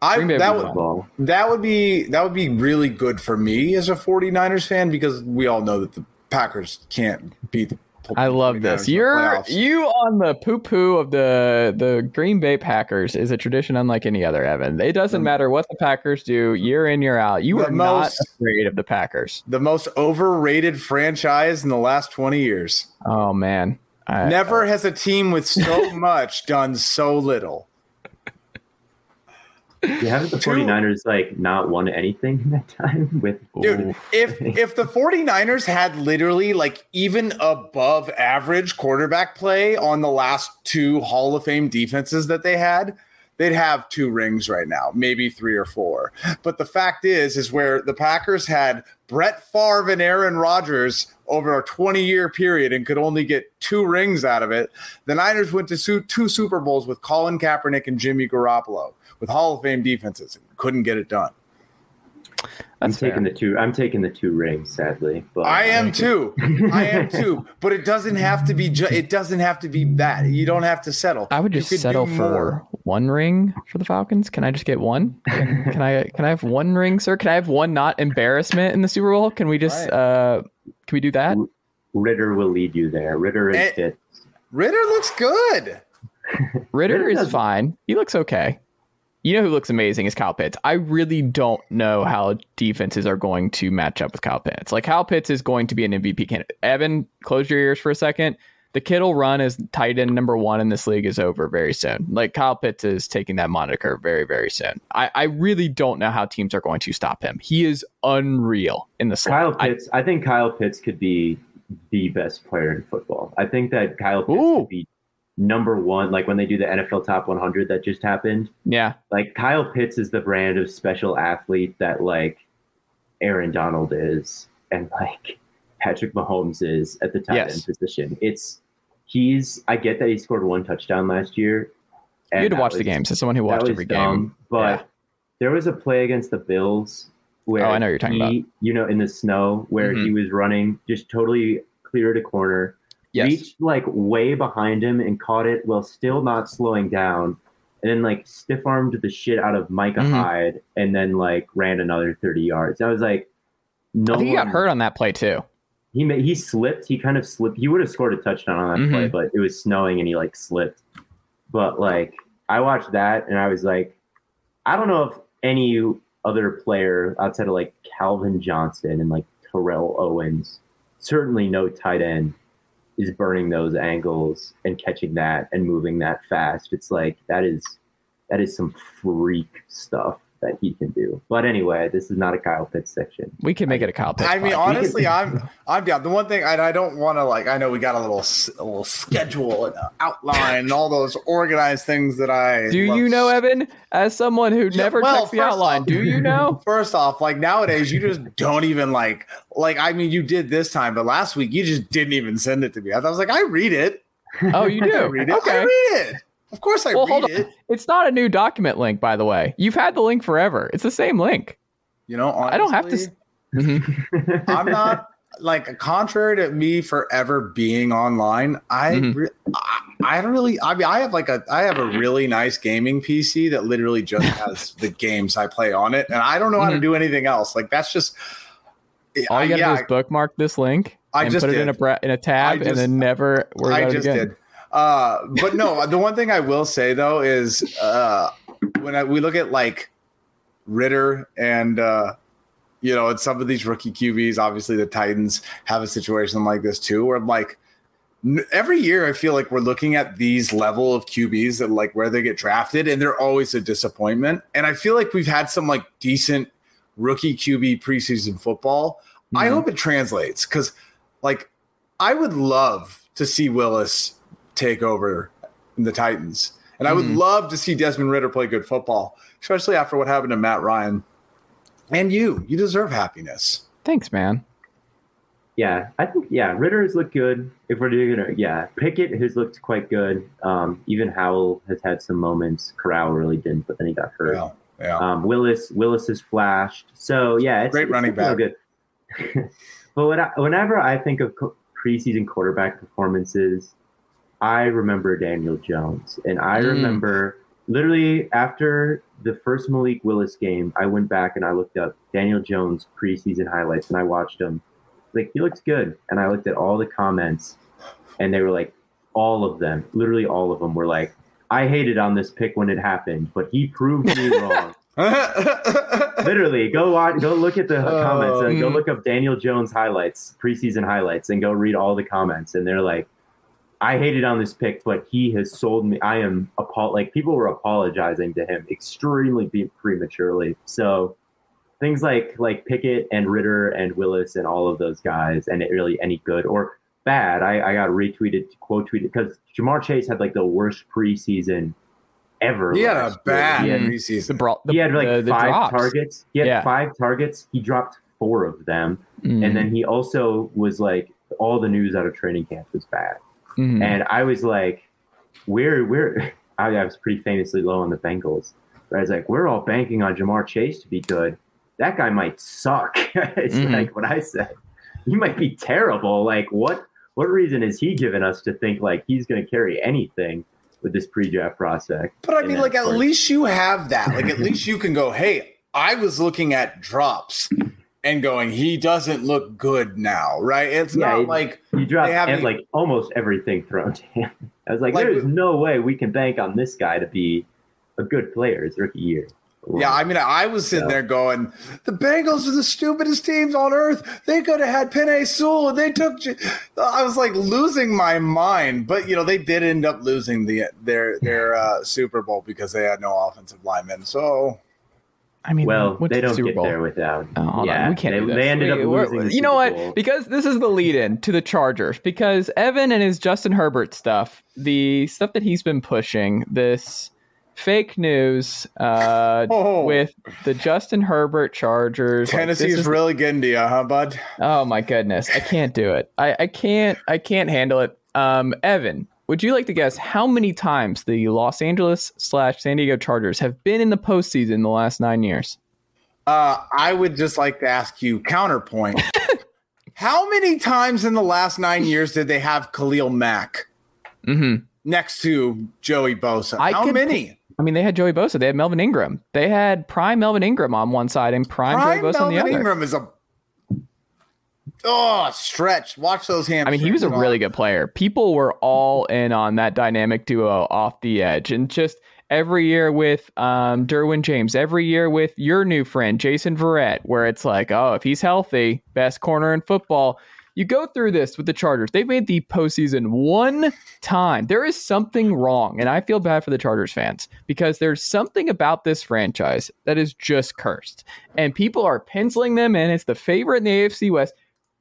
I that would would that would be that would be really good for me as a 49ers fan because we all know that the Packers can't beat the I love 49ers this. You're you on the poo poo of the the Green Bay Packers is a tradition unlike any other. Evan, it doesn't matter what the Packers do, year in year out. You The are not most- afraid of the Packers. the most overrated franchise in the last 20 years. Oh man, I, Never has a team with so [LAUGHS] much done so little. You haven't the Two- 49ers like not won anything in that time [LAUGHS] with Dude, Ooh. if if the 49ers had literally like even above average quarterback play on the last two Hall of Fame defenses that they had, they'd have two rings right now, maybe three or four. But the fact is, is where the Packers had Brett Favre and Aaron Rodgers over a 20 year period and could only get two rings out of it. The Niners went to two Super Bowls with Colin Kaepernick and Jimmy Garoppolo with Hall of Fame defenses and couldn't get it done. I'm That's taking fair. the two. I'm taking the two rings, sadly. But I am [LAUGHS] too. I am too. But it doesn't have to be. Ju- it doesn't have to be that. You don't have to settle. I would just settle for more. one ring for the Falcons. Can I just get one? Can, can I can I have one ring, sir? Can I have one not embarrassment in the Super Bowl? Can we just Right. uh can we do that? Ridder will lead you there. Ridder is Eh, fit. Ridder looks good. [LAUGHS] Ridder Ridder is doesn't- fine. He looks okay. You know who looks amazing is Kyle Pitts. I really don't know how defenses are going to match up with Kyle Pitts. Like Kyle Pitts is going to be an MVP candidate. Evan, close your ears for a second. The Kittle run as tight end number one in this league is over very soon. Like Kyle Pitts is taking that moniker very, very soon. I, I really don't know how teams are going to stop him. He is unreal in the slot. Kyle I- Pitts. I, think Kyle Pitts could be the best player in football. I think that Kyle Pitts Ooh. could be number one. Like when they do the NFL Top 100 that just happened. yeah, Like Kyle Pitts is the brand of special athlete that like Aaron Donald is, and like Patrick Mahomes is at the tight Yes. end position. It's he's. I get that he scored one touchdown last year. you had to watch the was- games. As someone who watched every dumb, game, But Yeah. there was a play against the Bills where Oh, I know you're talking he, You know, in the snow where he was running, just totally cleared a corner, yes, reached like way behind him and caught it while still not slowing down, and then like stiff armed the shit out of Micah Mhm. Hyde, and then like ran another thirty yards. I was like, no, I think he got hurt on that play too. He he slipped. He kind of slipped. He would have scored a touchdown on that Mhm. play, but it was snowing and he like slipped. But like I watched that and I was like, I don't know if any other player outside of like Calvin Johnson and like Terrell Owens, certainly no tight end, is burning those angles and catching that and moving that fast. It's like that is that is some freak stuff that he can do. But anyway, this is not a Kyle Pitts section. We can make it a Kyle Pitts. I mean, pod. honestly, I'm I'm down. The one thing I, I don't want to like. I know we got a little s- a little schedule and outline and all those organized things that I. Do love you know, Evan, as someone who Yeah, never well, checks the outline, off- do you know? [LAUGHS] First off, like nowadays, you just don't even like like. I mean, you did this time, but last week you just didn't even send it to me. I was like, I read it. Oh, you [LAUGHS] I do? read it. I Okay. read it. Of course, I Well, read hold on. it. It's not a new document link, by the way. You've had the link forever. It's the same link. You know, honestly, I don't have to I'm not [LAUGHS] like contrary to me forever being online. I Mhm. re- I, I don't really. I mean, I have like a I have a really nice gaming PC that literally just [LAUGHS] has the games I play on it, and I don't know how to Mhm. do anything else. Like that's just. All you gotta yeah, do is bookmark this link I and just put it did. in a bra- in a tab, I and then never worry I about it again. did. Uh, but no, [LAUGHS] the one thing I will say though is uh, when I, we look at like Ridder and uh, you know, and some of these rookie QBs, obviously the Titans have a situation like this too, where I'm like every year I feel like we're looking at these level of QBs that like where they get drafted, and they're always a disappointment. And I feel like we've had some like decent rookie QB preseason football. I Mhm. hope it translates because like I would love to see Willis take over the Titans. And I would Mhm. love to see Desmond Ridder play good football, especially after what happened to Matt Ryan. And you, you deserve happiness. Thanks, man. Yeah, I think yeah, Ridder has looked good. If we're doing it, yeah, Pickett has looked quite good. Um, even Howell has had some moments. Corral really didn't, but then he got hurt. Yeah, yeah. Um, Willis Willis has flashed. So yeah, it's Great it's running looking back. Good. [LAUGHS] but when I, whenever I think of co- preseason quarterback performances, I remember Daniel Jones, and I Mm. remember literally after the first Malik Willis game, I went back and I looked up Daniel Jones preseason highlights and I watched him. Like he looks good, and I looked at all the comments, and they were like, all of them, literally all of them, were like, I hated on this pick when it happened, but he proved me [LAUGHS] wrong. Literally, go watch, go look at the comments, and go Mm. look up Daniel Jones highlights, preseason highlights, and go read all the comments. And they're like, "I hated on this pick, but he has sold me. I am apo- like people were apologizing to him extremely prematurely. So things like like Pickett and Ridder and Willis and all of those guys, and it really any good or bad. I, I got retweeted, quote tweeted because Ja'Marr Chase had like the worst preseason ever. He had a year. bad He had The, preseason. the he had like the, the five drops. targets. He had Yeah. five targets. He dropped four of them, Mhm. and then he also was like, all the news out of training camp was bad, Mhm. and I was like, we're we're. [LAUGHS] I, I was pretty famously low on the Bengals. But I was like, we're all banking on Ja'Marr Chase to be good. That guy might suck. [LAUGHS] it's Mhm. like what I said. He might be terrible. Like what? What reason is he giving us to think like he's going to carry anything with this pre-draft prospect? But I mean, like, of at least you have that. Like, at [LAUGHS] least you can go, hey, I was looking at drops and going, he doesn't look good now, right? It's Yeah, not it- like, He dropped and, like almost everything thrown to him. [LAUGHS] I was like, Like- there's no way we can bank on this guy to be a good player his rookie year. yeah, I mean, I was sitting Yeah. there going, the Bengals are the stupidest teams on earth. They could have had Penei Sewell they took. J-" I was like losing my mind, but you know, they did end up losing the their their uh, Super Bowl because they had no offensive linemen. So I mean, well, they don't Super get Bowl. there without. Oh, yeah, on. We can't they, do this. they ended up We- we're- losing. the You know what? Bowl. Because this is the lead in to the Chargers. Because Evan and his Justin Herbert stuff, the stuff that he's been pushing, this fake news uh, Oh. with the Justin Herbert Chargers. like, Tennessee's is- really getting to you, huh, bud? Oh my goodness, I can't do it. I, I can't. I can't handle it. Um, Evan, would you like to guess how many times the Los Angeles slash San Diego Chargers have been in the postseason in the last nine years? Uh, I would just like to ask you counterpoint. [LAUGHS] How many times in the last nine years did they have Khalil Mack Mm-hmm. next to Joey Bosa? I How could- many? I mean, they had Joey Bosa. They had Melvin Ingram. They had prime Melvin Ingram on one side and prime, Prime Joey Bosa on the Melvin other. Ingram is a oh stretch. Watch those hands. I mean, he was a really good player. People were all in on that dynamic duo off the edge, and just every year with um, Derwin James, every year with your new friend Jason Verrett, where it's like, oh, if he's healthy, best corner in football. You go through this with the Chargers. They've made the postseason one time. There is something wrong, and I feel bad for the Chargers fans because there's something about this franchise that is just cursed, and people are penciling them in as the favorite in the AFC West.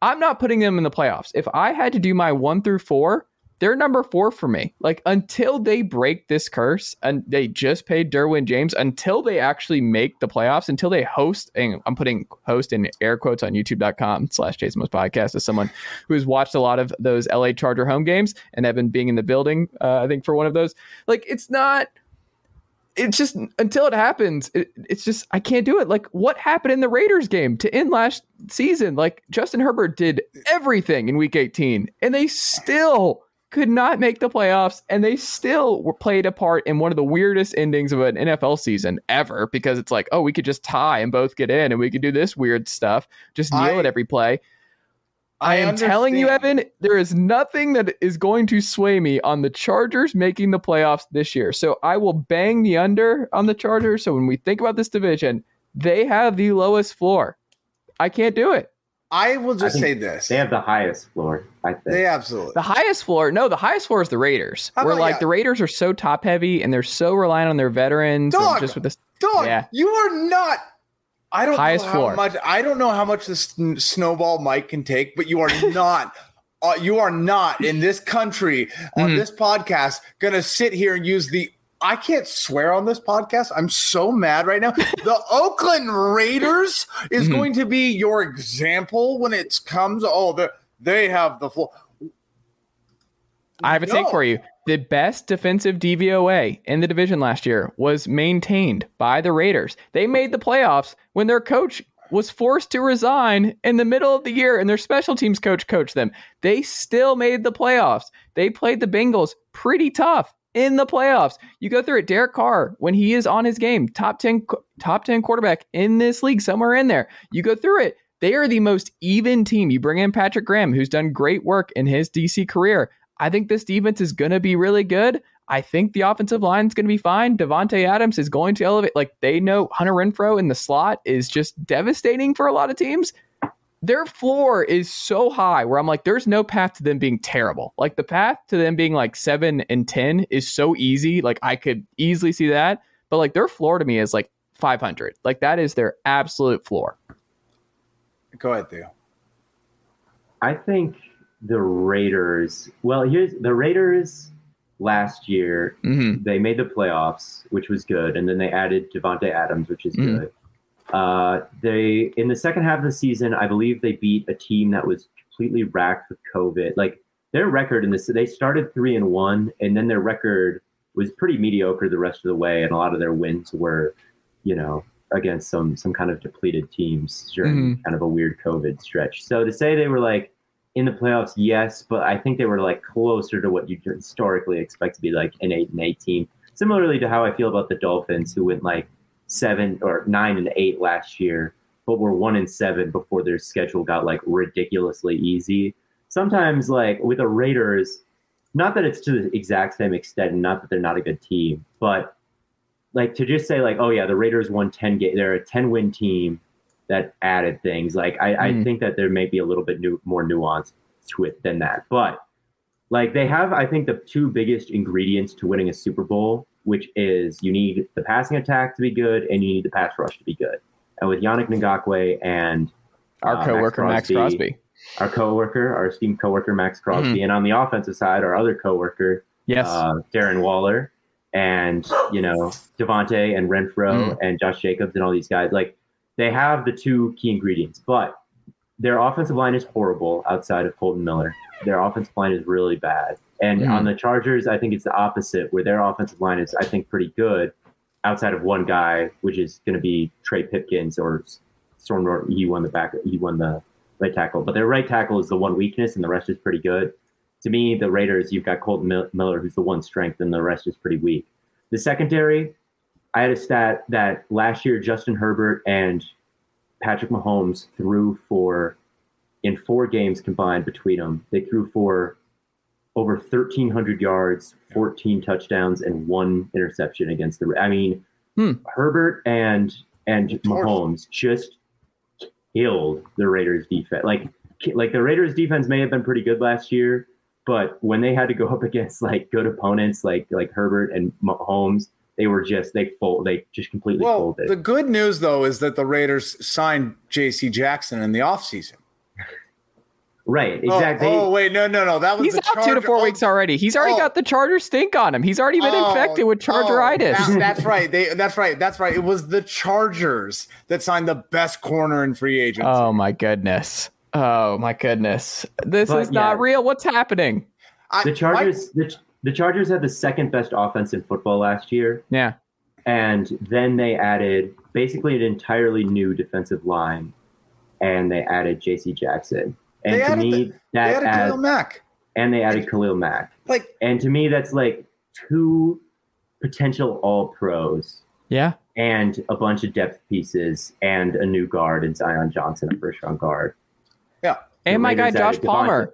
I'm not putting them in the playoffs. If I had to do my one through four, they're number four for me. Like until they break this curse and they just paid Derwin James, until they actually make the playoffs, until they host, and I'm putting host in air quotes on youtube.com slash Chase Thomas Podcast as someone who has watched a lot of those LA Charger home games and have been being in the building, uh, I think for one of those. Like it's not it's just until it happens, it, it's just I can't do it. Like what happened in the Raiders game to end last season? Like Justin Herbert did everything in Week 18, and they still could not make the playoffs, and they still were played a part in one of the weirdest endings of an NFL season ever. Because it's like, oh, we could just tie and both get in, and we could do this weird stuff, just kneel I- at every play. I, am telling you. Evan, there is nothing that is going to sway me on the Chargers making the playoffs this year. So I will bang the under on the Chargers. So when we think about this division, they have the lowest floor. I can't do it. I will just I say this. They have the highest floor. I think. They absolutely. The highest floor, no, the highest floor is the Raiders. How Where about- like yeah. the Raiders are so top heavy and they're so reliant on their veterans. and Dog! just with this, Dog, Yeah. you are not. I don't Highest know how floor. much. I don't know how much this sn- snowball Mike can take, but you are not. Uh, you are not in this country on Mhm. this podcast going to sit here and use the. I can't swear on this podcast. I'm so mad right now. [LAUGHS] The Oakland Raiders is Mhm. going to be your example when it comes. Oh, the, they have the floor. I have a take for you. The best defensive DVOA in the division last year was maintained by the Raiders. They made the playoffs when their coach was forced to resign in the middle of the year and their special teams coach coached them. They still made the playoffs. They played the Bengals pretty tough in the playoffs. You go through it. Derek Carr, when he is on his game, top 10, top 10 quarterback in this league, somewhere in there. You go through it. They are the most even team. You bring in Patrick Graham, who's done great work in his DC career. I think this defense is going to be really good. I think the offensive line is going to be fine. Davante Adams is going to elevate. Like they know Hunter Renfrow in the slot is just devastating for a lot of teams. Their floor is so high where I'm like, there's no path to them being terrible. Like the path to them being like seven and 10 is so easy. Like I could easily see that. But like their floor to me is like 500. Like that is their absolute floor. Go ahead, Theo. I think the Raiders. Well, here's the Raiders last year. Mm-hmm. They made the playoffs, which was good, and then they added Davante Adams, which is Mhm. good. Uh, they in the second half of the season, I believe they beat a team that was completely racked with COVID. Like their record in this, they started three and one, and then their record was pretty mediocre the rest of the way, and a lot of their wins were, you know, against some some kind of depleted teams during kind of a weird COVID stretch. So to say they were like in the playoffs, yes, but I think they were like closer to what you historically expect to be like an eight and eight team. Similarly to how I feel about the Dolphins, who went like seven or nine and eight last year, but were one and seven before their schedule got like ridiculously easy. Sometimes, like with the Raiders, not that it's to the exact same extent, not that they're not a good team, but like to just say like, oh yeah, the Raiders won ten game, they're a ten win team that added things. Like I, I Mm. think that there may be a little bit new, more nuance to it than that, but like they have, I think the two biggest ingredients to winning a Super Bowl, which is you need the passing attack to be good and you need the pass rush to be good. And with Yannick Ngakoue and Our uh, Max coworker Maxx Crosby, Crosby. our coworker, our esteemed coworker Maxx Crosby, Mhm. and on the offensive side, our other coworker Yes. uh, Darren Waller, and you know Davante and Renfrow Mm. and Josh Jacobs and all these guys. Like they have the two key ingredients, but their offensive line is horrible outside of Kolton Miller. Their offensive line is really bad. And Mm. on the Chargers, I think it's the opposite, where their offensive line is, I think, pretty good outside of one guy, which is going to be Trey Pipkins or Storm. Norton. He won the back. He won the right tackle, but their right tackle is the one weakness, and the rest is pretty good. To me, the Raiders, you've got Kolton Miller, who's the one strength, and the rest is pretty weak. The secondary, I had a stat that last year Justin Herbert and Patrick Mahomes threw for in four games combined between them. They threw for over 1,300 yards, 14 touchdowns, and one interception against the. I mean, Hmm. Herbert and and Mahomes just killed the Raiders defense. Like like the Raiders defense may have been pretty good last year, but when they had to go [LAUGHS] up against like good opponents like like Herbert and Mahomes, they were just they fold they just completely Well, folded. the good news though is that the Raiders signed J.C. Jackson in the offseason. right, Oh, exactly. Oh, wait, no, no, no. That was He's the out two to Charger- four oh, weeks already. He's already oh. got the Charger stink on him. He's already been oh, infected with oh, Chargeritis. that- that's [LAUGHS] right. They that's right. That's right. It was the Chargers that signed the best corner in free agency. oh my goodness. Oh my goodness. This But, is not real. What's happening? I- the Chargers the, the Chargers had the second best offense in football last year. Yeah. and then they added basically an entirely new defensive line, and they added J.C. Jackson. And They to me, the- they that added adds, Khalil Mack. and they added Khalil Mack, Like and to me, that's like two potential All Pros Yeah. and a bunch of depth pieces and a new guard in Zion Johnson, a first round guard. yeah. And The my guy Josh Palmer. Devonta-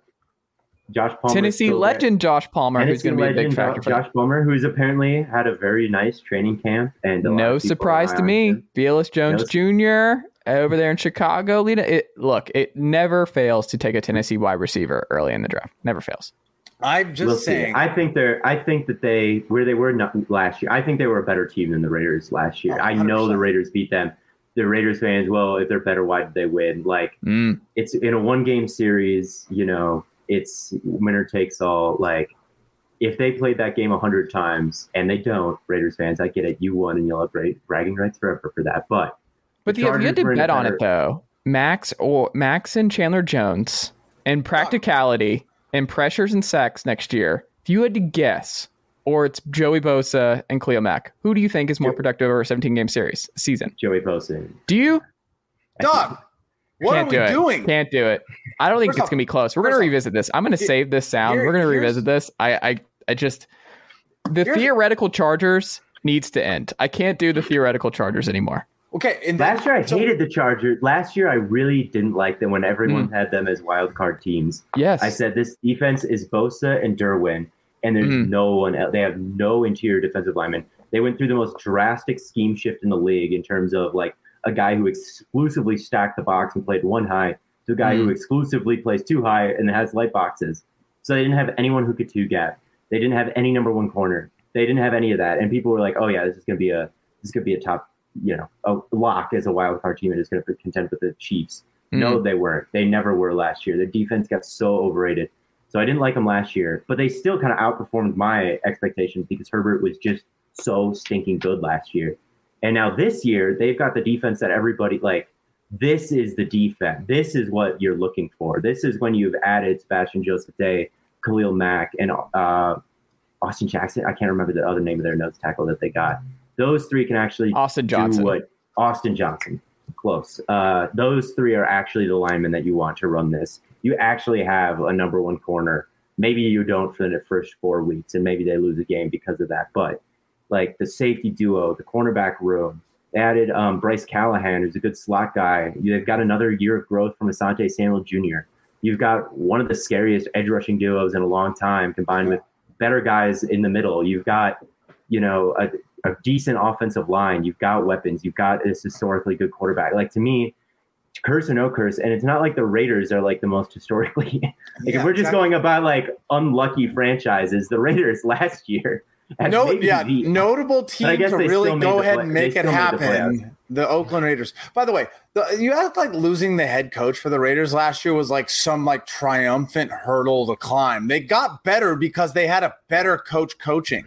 Josh Palmer, Tennessee still there. legend Josh Palmer, who's going to be a big factor for Josh, them. Palmer, who's apparently had a very nice training camp, and a lot No of surprise to me. him. Velus Jones No- Jr. over there in Chicago. Leading it. Look, it never fails to take a Tennessee wide receiver early in the draft. Never fails. I'm just we'll see. saying. I think they're. I think that they where they were not last year. I think they were a better team than the Raiders last year. Oh, I know the Raiders beat them. The Raiders fans, well, if they're better, why did they win? Like Mm. it's in a one game series. You know, it's winner takes all. Like if they played that game a hundred times and they don't, Raiders fans, I get it. You won, and you'll have great bragging rights forever for that. But But The the, you had to Chargers were bet on better- it though, Max or Max and Chandler Jones and practicality and pressures and sacks next year, if you had to guess, or it's Joey Bosa and Khalil Mack, who do you think is more productive over a 17 game series season? Joey Bosa, Do you? Dog, what Can't are do we it. doing? Can't do it. I don't think First it's off- gonna be close. We're gonna off, revisit this. I'm gonna here- save this sound. here- We're gonna revisit this. I, I, I just the theoretical Chargers needs to end. I can't do the theoretical Chargers anymore. Okay, and then- Last year I so- hated the Chargers. Last year I really didn't like them when everyone Mm. had them as wild card teams. Yes. I said this defense is Bosa and Derwin, and there's Mm. no one else. They have no interior defensive linemen. They went through the most drastic scheme shift in the league in terms of like a guy who exclusively stacked the box and played one high to a guy who Mm. exclusively plays two high and has light boxes. So they didn't have anyone who could two gap. They didn't have any number one corner. They didn't have any of that. And people were like, "Oh yeah, this is gonna be a this is gonna be a top, you know, a lock as a wild card team and is gonna contend with the Chiefs." Mm. No, they weren't. They never were last year. Their defense got so overrated. So I didn't like them last year, but they still kind of outperformed my expectations because Herbert was just so stinking good last year. And now this year, they've got the defense that everybody like. This is the defense. This is what you're looking for. This is when you've added Sebastian Joseph Day, Khalil Mack, and uh, Austin Jackson. I can't remember the other name of their nose tackle that they got. Those three can actually Austin Johnson. do what Austin Johnson. Close. Uh, those three are actually the linemen that you want to run this. You actually have a number one corner. Maybe you don't for the first four weeks, and maybe they lose a game because of that. But like the safety duo, the cornerback room, added um, Bryce Callahan, who's a good slot guy. They've got another year of growth from Asante Samuel Jr. You've got one of the scariest edge rushing duos in a long time, combined with better guys in the middle. You've got, you know, a, a decent offensive line. You've got weapons. You've got this historically good quarterback. Like to me, curse or no curse, and it's not like the Raiders are like the most [LAUGHS] historically. like Yeah, if we're just exactly. going about like unlucky franchises, the Raiders [LAUGHS] last year. Had No, yeah, the- notable team to really go ahead play- and make it still made the happen. The Oakland Raiders. By the way, the, you act like losing the head coach for the Raiders last year was like some like triumphant hurdle to climb. They got better because they had a better coach coaching.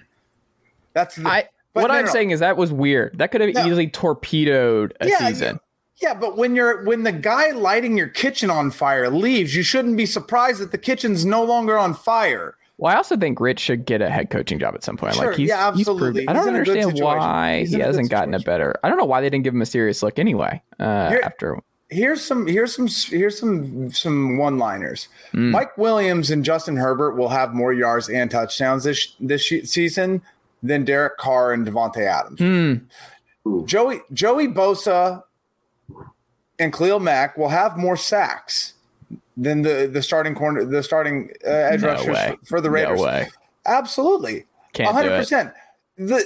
That's the, I what no, I'm no. saying is that was weird. That could have No. easily torpedoed a Yeah, season. Yeah, but when you're when the guy lighting your kitchen on fire leaves, you shouldn't be surprised that the kitchen's no longer on fire. Well, I also think Rich should get a head coaching job at some point. Sure, like he's, yeah, he's absolutely. proven- I don't He's in a good understand why he in a good hasn't gotten a better. I don't know why they didn't give him a serious look anyway. Uh, Here- after Here's some here's some here's some some one liners. Mm. Mike Williams and Justin Herbert will have more yards and touchdowns this this season than Derek Carr and Davante Adams. Ooh. Joey Joey Bosa and Khalil Mack will have more sacks than the the starting corner the starting uh, edge No rushers way. for, the Raiders. No way. Absolutely. One hundred percent. The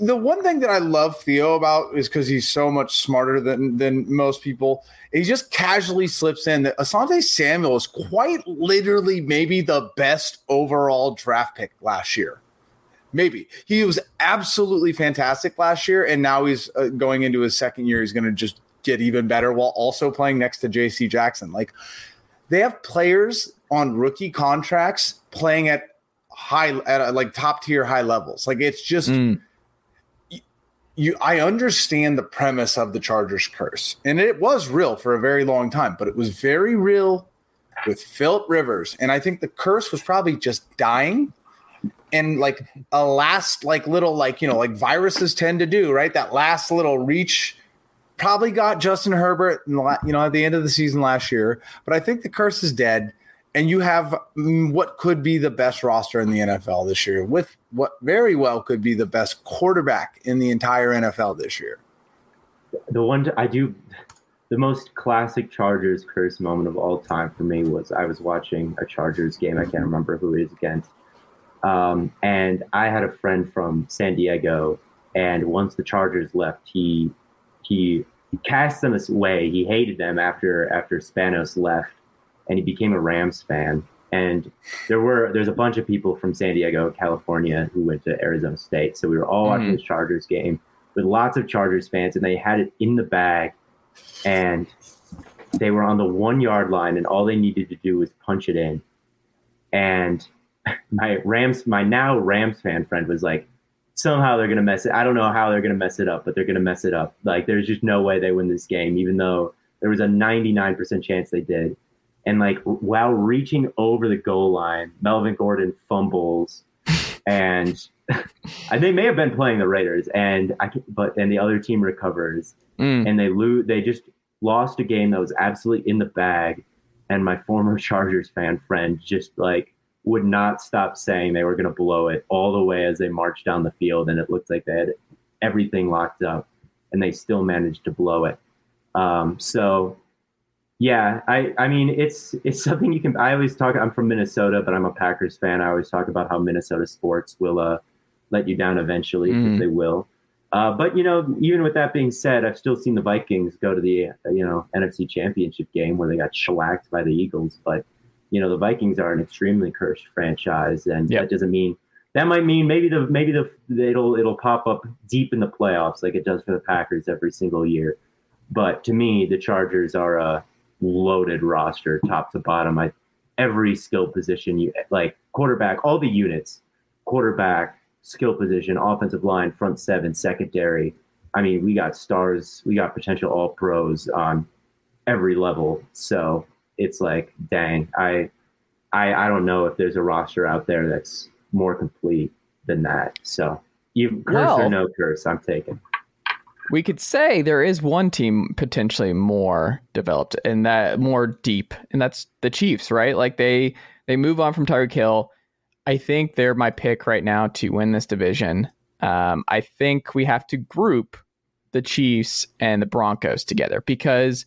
the one thing that I love Theo about is because he's so much smarter than than most people. He just casually slips in that Asante Samuel is quite literally maybe the best overall draft pick last year. Maybe he was absolutely fantastic last year, and now he's uh, going into his second year. He's going to just get even better while also playing next to J.C. Jackson. Like they have players on rookie contracts playing at high at uh, like top tier high levels. Like it's just Mm. you I understand the premise of the Chargers curse. And it was real for a very long time, but it was very real with Philip Rivers. And I think the curse was probably just dying. And like a last like little like you know like viruses tend to do, right? That last little reach probably got Justin Herbert in the you know at the end of the season last year, but I think the curse is dead and you have mm, what could be the best roster in the NFL this year with what very well could be the best quarterback in the entire NFL this year. the one I do, the most classic Chargers curse moment of all time for me was I was watching a Chargers game. I can't remember who it is against. Um, and I had a friend from San Diego, and once the Chargers left, he he cast them away. He hated them after after Spanos left, and he became a Rams fan. And there were there's a bunch of people from San Diego, California, who went to Arizona State. So we were all watching Mhm. this Chargers game with lots of Chargers fans, and they had it in the bag, and they were on the one yard line, and all they needed to do was punch it in. And [LAUGHS] my Rams, my now Rams fan friend was like, somehow they're gonna mess it. I don't know how they're gonna mess it up, but they're gonna mess it up. Like there's just no way they win this game, even though there was a 99% chance they did. And like while reaching over the goal line, Melvin Gordon fumbles, [LAUGHS] and [LAUGHS] and they may have been playing the Raiders, and I can, but and the other team recovers, Mm. and they lose. They just lost a game that was absolutely in the bag, and my former [LAUGHS] Chargers fan friend just like would not stop saying they were going to blow it all the way as they marched down the field, and it looked like they had everything locked up, and they still managed to blow it. Um, so, yeah, I I mean it's it's [LAUGHS] something you can. I always talk. I'm from Minnesota, but I'm a Packers fan. I always talk about how Minnesota sports will uh, let you down eventually Mhm. they will. Uh, but you know, even with that being said, I've still seen the Vikings go to the you know NFC Championship game where they got shellacked by the Eagles. But you know, the Vikings are an extremely cursed franchise, and Yep. that doesn't mean that might mean maybe the maybe the it'll it'll pop up deep in the playoffs like it does for the Packers every single year. But to me, the Chargers are a loaded roster, top to bottom. I every skill position you like quarterback, all the units, quarterback, skill position, offensive line, front seven, secondary. I mean, we got stars, we got potential all pros on every level. So it's like, dang, I, I, I don't know if there's a roster out there that's more complete than that. So you curse Well- or no curse, I'm taking. we could say there is one team potentially more developed and that more deep, and that's the Chiefs, right? Like they they move on from Tyreek Hill. I think they're my pick right now to win this division. Um, I think we have to group the Chiefs and the Broncos together because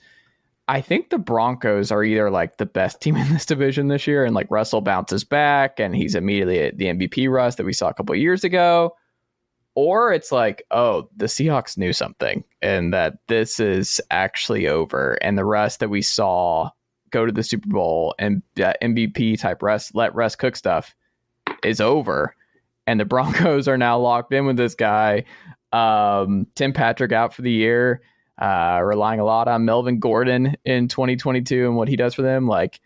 I think the Broncos are either like the best team [LAUGHS] in this division this year, and like Russell bounces back and he's immediately at the MVP rush that we saw a couple years ago, or it's like, oh, the Seahawks knew something and that this is actually over, and the Russ that we saw go to the Super Bowl and that MVP type Russ, let Russ cook stuff is over, and the [LAUGHS] Broncos are now locked in with this guy. Um, Tim Patrick out for the year uh, relying a lot on Melvin Gordon in 2022 and what he does for them. Like,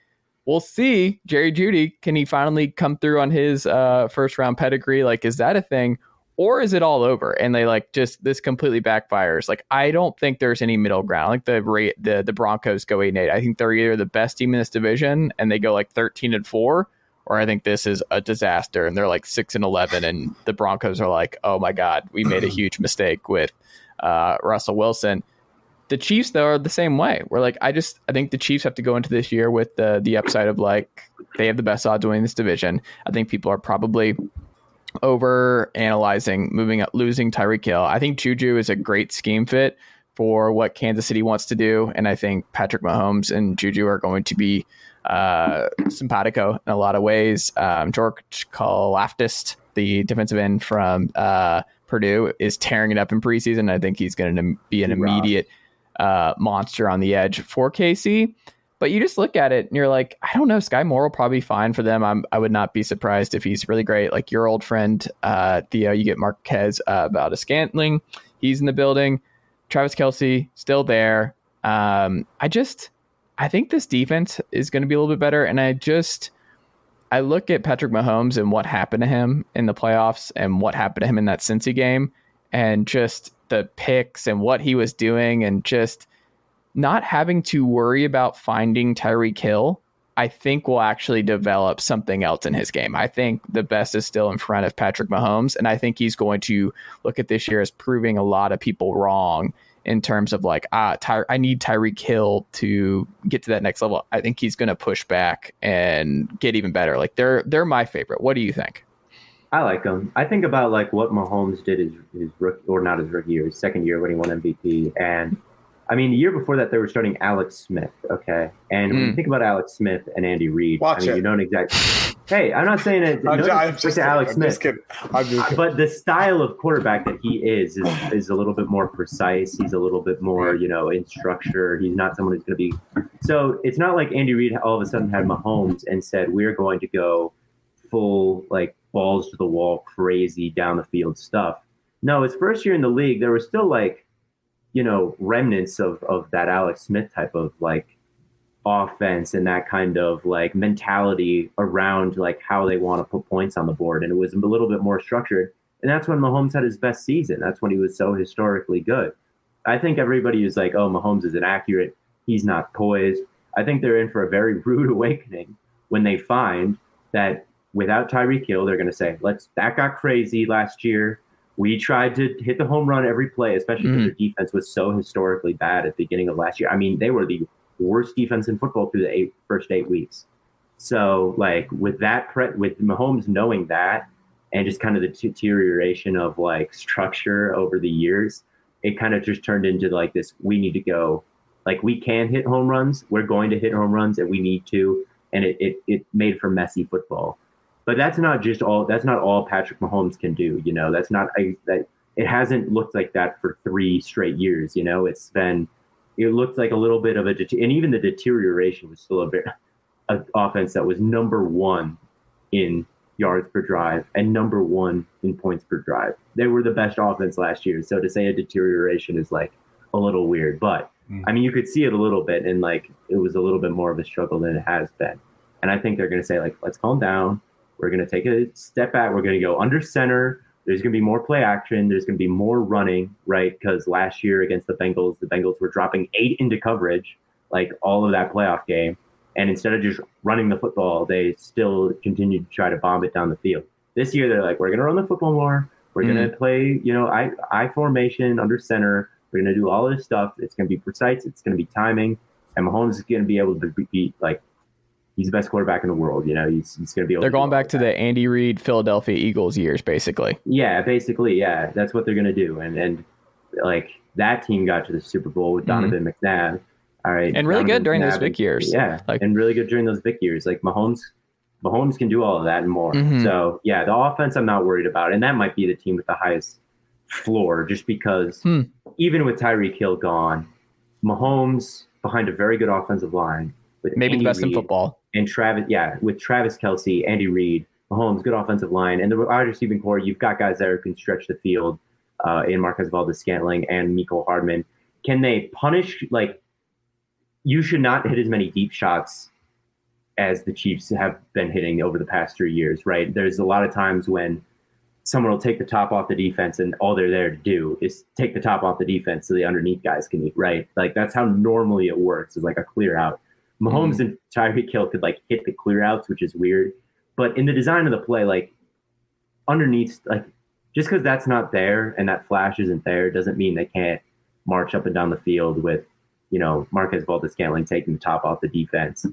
we'll see. Jerry Jeudy, can he finally come through on his uh, first round pedigree? Like, is that a thing? Or is it all over and they like just this completely backfires? Like I don't think there's any middle ground. Like the the the Broncos go eight and eight. I think they're either the best team in this division and they go like thirteen and four, or I think this is a disaster and they're like six and eleven and the Broncos are like, oh my god, we made a huge mistake with uh, Russell Wilson. The Chiefs though are the same way. We're like, I just I think the Chiefs have to go into this year with the the upside of like they have the best odds winning this division. I think people are probably over analyzing moving up losing Tyreek Hill. I think Juju is a great scheme fit for what Kansas City wants to do, and I think Patrick Mahomes and Juju are going to be uh, simpatico in a lot of ways. Um, George the defensive end from uh, Purdue, is tearing it up in preseason. I think he's going to be an Rough. Uh, monster on the edge for KC. But you just look at it and you're like, I don't know. Skyy Moore will probably fine for them. I'm, I would not be surprised if he's really great. Like your old friend uh, Theo, you get Marquez uh, about a Scantling. He's in the building. Travis Kelce still there. Um, I just, I think this defense is going to be a little bit better. And I just, I look at Patrick Mahomes and what happened to him in the playoffs and what happened to him in that Cincy game, and just the picks and what he was doing, and just not having to worry about finding Tyreek Hill, I think will actually develop something else in his game. I think the best is still in front of Patrick Mahomes, and I think he's going to look at this year as proving a lot of people wrong in terms of like, ah, Ty- I need Tyreek Hill to get to that next level. I think he's going to push back and get even better. Like they're they're my favorite. What do you think? I like him. I think about like what Mahomes did his his rookie or not his rookie year, his second year when he won MVP, and I mean the year before that they were starting Alex Smith. Okay, and when you Mm. think about Alex Smith and Andy Reid, Watch I mean it. you don't exactly. Hey, I'm not saying it. I'm, no ju- I'm just kidding. Alex I'm Smith. just kidding. I'm just kidding. but the style of quarterback that he is, is is a little bit more precise. He's a little bit more, you know, in structure. He's not someone who's going to be. So it's not like Andy Reid all of a sudden had Mahomes and said we're going to go full like balls to the wall, crazy down the field stuff. No, his first year in the league, there was still like, you know, remnants of of that Alex Smith type of like offense and that kind of like mentality around like how they want to put points on the board. And it was a little bit more structured. And that's when Mahomes had his best season. That's when he was so historically good. I think everybody is like, oh, Mahomes is inaccurate. He's not poised. I think they're in for a very [LAUGHS] rude awakening when they find that without Tyreek Hill, they're going to say, let's, that got crazy last year. We tried to hit the home run every play, especially because Mhm. their defense was so historically bad at the beginning of last year. I mean, they were the worst defense in football through the eight, first eight weeks. So like with that pre- with Mahomes knowing that and just kind of the deterioration of like structure over the years, it kind of just turned into like this we need to go like we can hit home runs, we're going to hit home runs and we need to and it it, it made for messy football. But that's not just all that's not all Patrick Mahomes can do, you know. That's not I that it hasn't looked like that for 3 straight years, you know. It's been it looked like a little bit of a and even the deterioration was still a very an offense that was number one in yards per drive and number one in points per drive. They were the best offense last year. So to say a deterioration is like a little weird, but mm. I mean, you could see it a little bit and like it was a little bit more of a struggle than it has been. And I think they're going to say like, let's calm down. We're going to take a step back. We're going to go under center. There's going to be more play action. There's going to be more running, right? Because last year against the Bengals, the Bengals were dropping eight into coverage, like all of that playoff game and instead of just running the football, they still continued to try to bomb it down the field. This year, they're like, we're going to run the football more. We're mm-hmm. going to play, you know, I, I formation under center. We're going to do all this stuff. It's going to be precise. It's going to be timing. And Mahomes is going to be able to beat, like, he's the best quarterback in the world. You know, he's, he's going to be able They're going back to the Andy Reid Philadelphia Eagles years, basically. Yeah, basically. Yeah. That's what they're going to do. And, and like, that team got to the Super Bowl with mm-hmm. Donovan mm-hmm. McNabb all right. And really good during those Vic years. Yeah. Like, and really good during those Vic years. Like Mahomes, Mahomes can do all of that and more. Mm-hmm. So yeah, the offense I'm not worried about. And that might be the team with the highest floor just because hmm. even with Tyreek Hill gone, Mahomes behind a very good offensive line with maybe Andy the best Reid in football. And Travis, yeah, with Travis Kelce, Andy Reid, Mahomes, good offensive line, and the wide receiving core, you've got guys that can stretch the field uh, in Marquez Valdes-Scantling and Mecole Hardman. Can they punish like you should not hit as many deep shots as the Chiefs have been hitting over the past three years, right? There's a lot of times when someone will take the top off the defense and all they're there to do is take the top off the defense so the underneath guys can eat, right? Like that's how normally it works is like a clear out. Mahomes mm-hmm. and Tyreek Hill could like hit the clear outs, which is weird. But in the design of the play, like underneath, like just because that's not there and that flash isn't there doesn't mean they can't march up and down the field with you know, Marquez Valdes-Scantling taking the top off the defense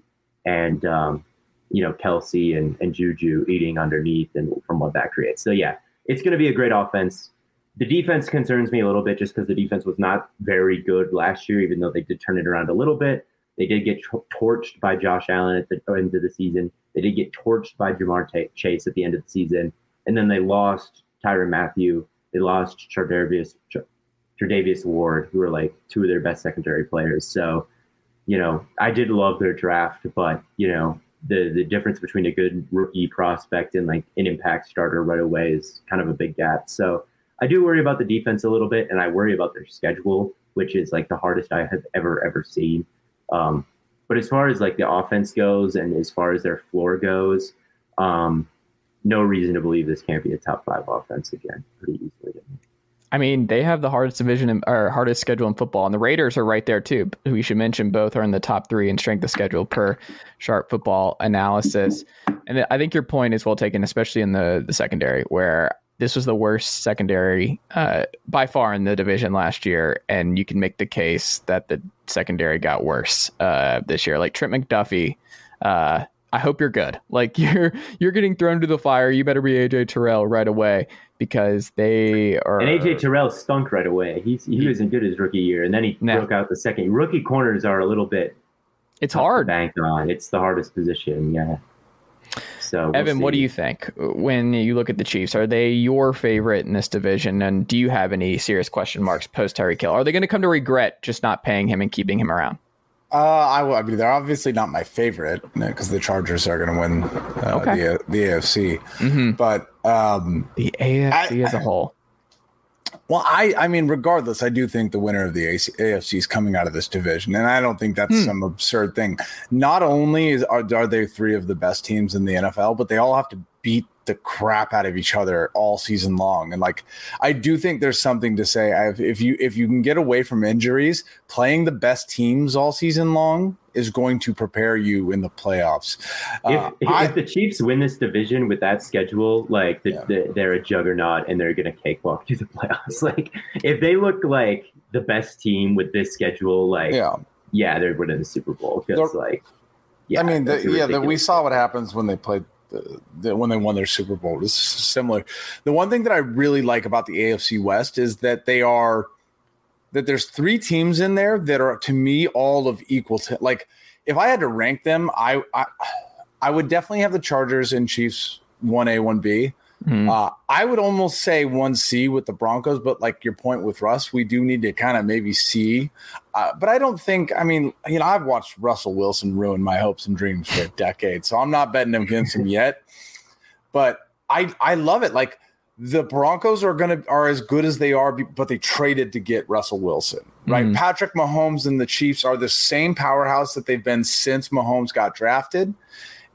and, um, you know, Kelce and, and Juju eating underneath and from what that creates. So, yeah, it's going to be a great offense. The defense concerns me a little bit just because the defense was not very good last year, even though they did turn it around a little bit. They did get torched by Josh Allen at the end of the season. They did get torched by Ja'Marr T- Chase at the end of the season. And then they lost Tyrann Mathieu. They lost Charvarius, Tre'Davious Ward, who are like two of their best secondary players. So, you know, I did love their draft, but you know, the the difference between a good rookie prospect and like an impact starter right away is kind of a big gap. So I do worry about the defense a little bit, and I worry about their schedule, which is like the hardest I have ever ever seen. Um, but as far as like the offense goes, and as far as their floor goes, um, no reason to believe this can't be a top five offense again pretty easily. I mean, they have the hardest division in, or hardest schedule in football, and the Raiders are right there too. We should mention both are in the top three in strength of schedule per sharp football analysis. And I think your point is well taken, especially in the the secondary, where this was the worst secondary uh, by far in the division last year, and you can make the case that the secondary got worse uh, this year. Like Trent McDuffie uh, I hope you're good. [LAUGHS] Like you're you're getting thrown to the fire. You better be AJ Terrell right away because they are. And AJ Terrell stunk right away. He's he wasn't good his rookie year, and then he broke out the second. Rookie corners are a little bit. It's hard. bank on. It's the hardest position. Yeah. So we'll Evan, see. what do you think when you look at the Chiefs? Are they your favorite in this division? And do you have any serious question marks post Tyreek Hill? Are they going to come to regret just not paying him and keeping him around? Uh, I, I mean, they're obviously not my favorite because the Chargers are going to win uh, okay. the the AFC. Mm-hmm. But um, the AFC I, as a whole. Well, I I mean, regardless, I do think the winner of the AC, AFC is coming out of this division, and I don't think that's hmm. some absurd thing. Not only is, are are they three of the best teams in the NFL, but they all have to beat the crap out of each other all season long. And like, I do think there's something to say. I've, if you if you can get away from injuries, playing the best teams all season long is going to prepare you in the playoffs. Uh, if, I, if, the Chiefs win this division with that schedule, like the, yeah. the, they're a juggernaut and they're going to cakewalk through the [LAUGHS] playoffs. Like if they look like the best team with this schedule, like yeah, yeah they're winning the Super Bowl because like Yeah, I mean, the, yeah, the, we saw what happens when they played the, the, when they won their Super Bowl. It's similar. The one thing that I really like about the AFC West is that they are that there's three teams in there that are to me all of equal like if I had to rank them, I I, I would definitely have the Chargers and Chiefs one A one B. Mm-hmm. Uh, I would almost say one C with the Broncos, but like your point with Russ, we do need to kind of maybe see. Uh, but I don't think. I mean, you know, I've watched Russell Wilson ruin my hopes and dreams for a decade, so I'm not betting against him yet. But I I love it. Like the Broncos are gonna are as good as they are, but they traded to get Russell Wilson, right? Mm-hmm. Patrick Mahomes and the Chiefs are the same powerhouse that they've been since Mahomes got drafted,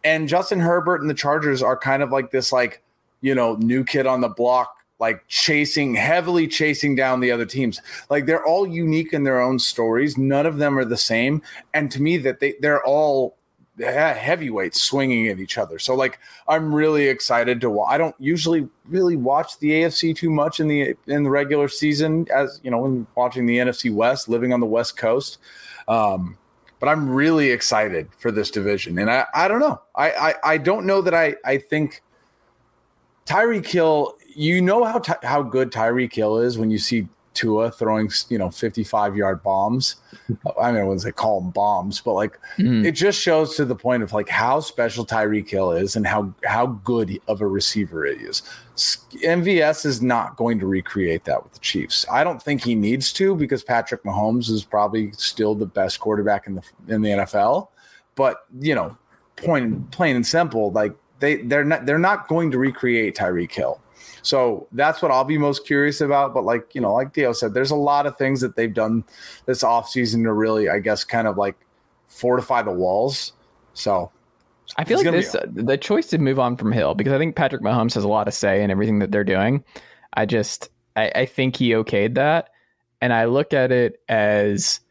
and Justin Herbert and the Chargers are kind of like this like you know, new kid on the block, like chasing, heavily chasing down the other teams. Like they're all unique in their own stories. None of them are the same. And to me, that they they're all heavyweights swinging at each other. So like I'm really excited to. I don't usually really watch the AFC too much in the in the regular season, as you know, when watching the NFC West, living on the West Coast. Um, but I'm really excited for this division, and I I don't know. I I, I don't know that I I think Tyreek Hill, you know how how good Tyreek Hill is when you see Tua throwing, you know, 55 yard bombs. I mean, I wouldn't say call them bombs, but like mm. it just shows to the point of like how special Tyreek Hill is and how how good of a receiver it is. MVS is not going to recreate that with the Chiefs. I don't think he needs to because Patrick Mahomes is probably still the best quarterback in the in the NFL. But you know, point plain and simple, like they they're not they're not going to recreate Tyreek Hill. So that's what I'll be most curious about. But like, you know, like Theo said, there's a lot of things that they've done this offseason to really, I guess, kind of like fortify the walls. So I feel like this uh, the choice to move on from Hill because I think Patrick Mahomes has a lot to say in everything that they're doing. I just I, I think he okayed that. And I look at it as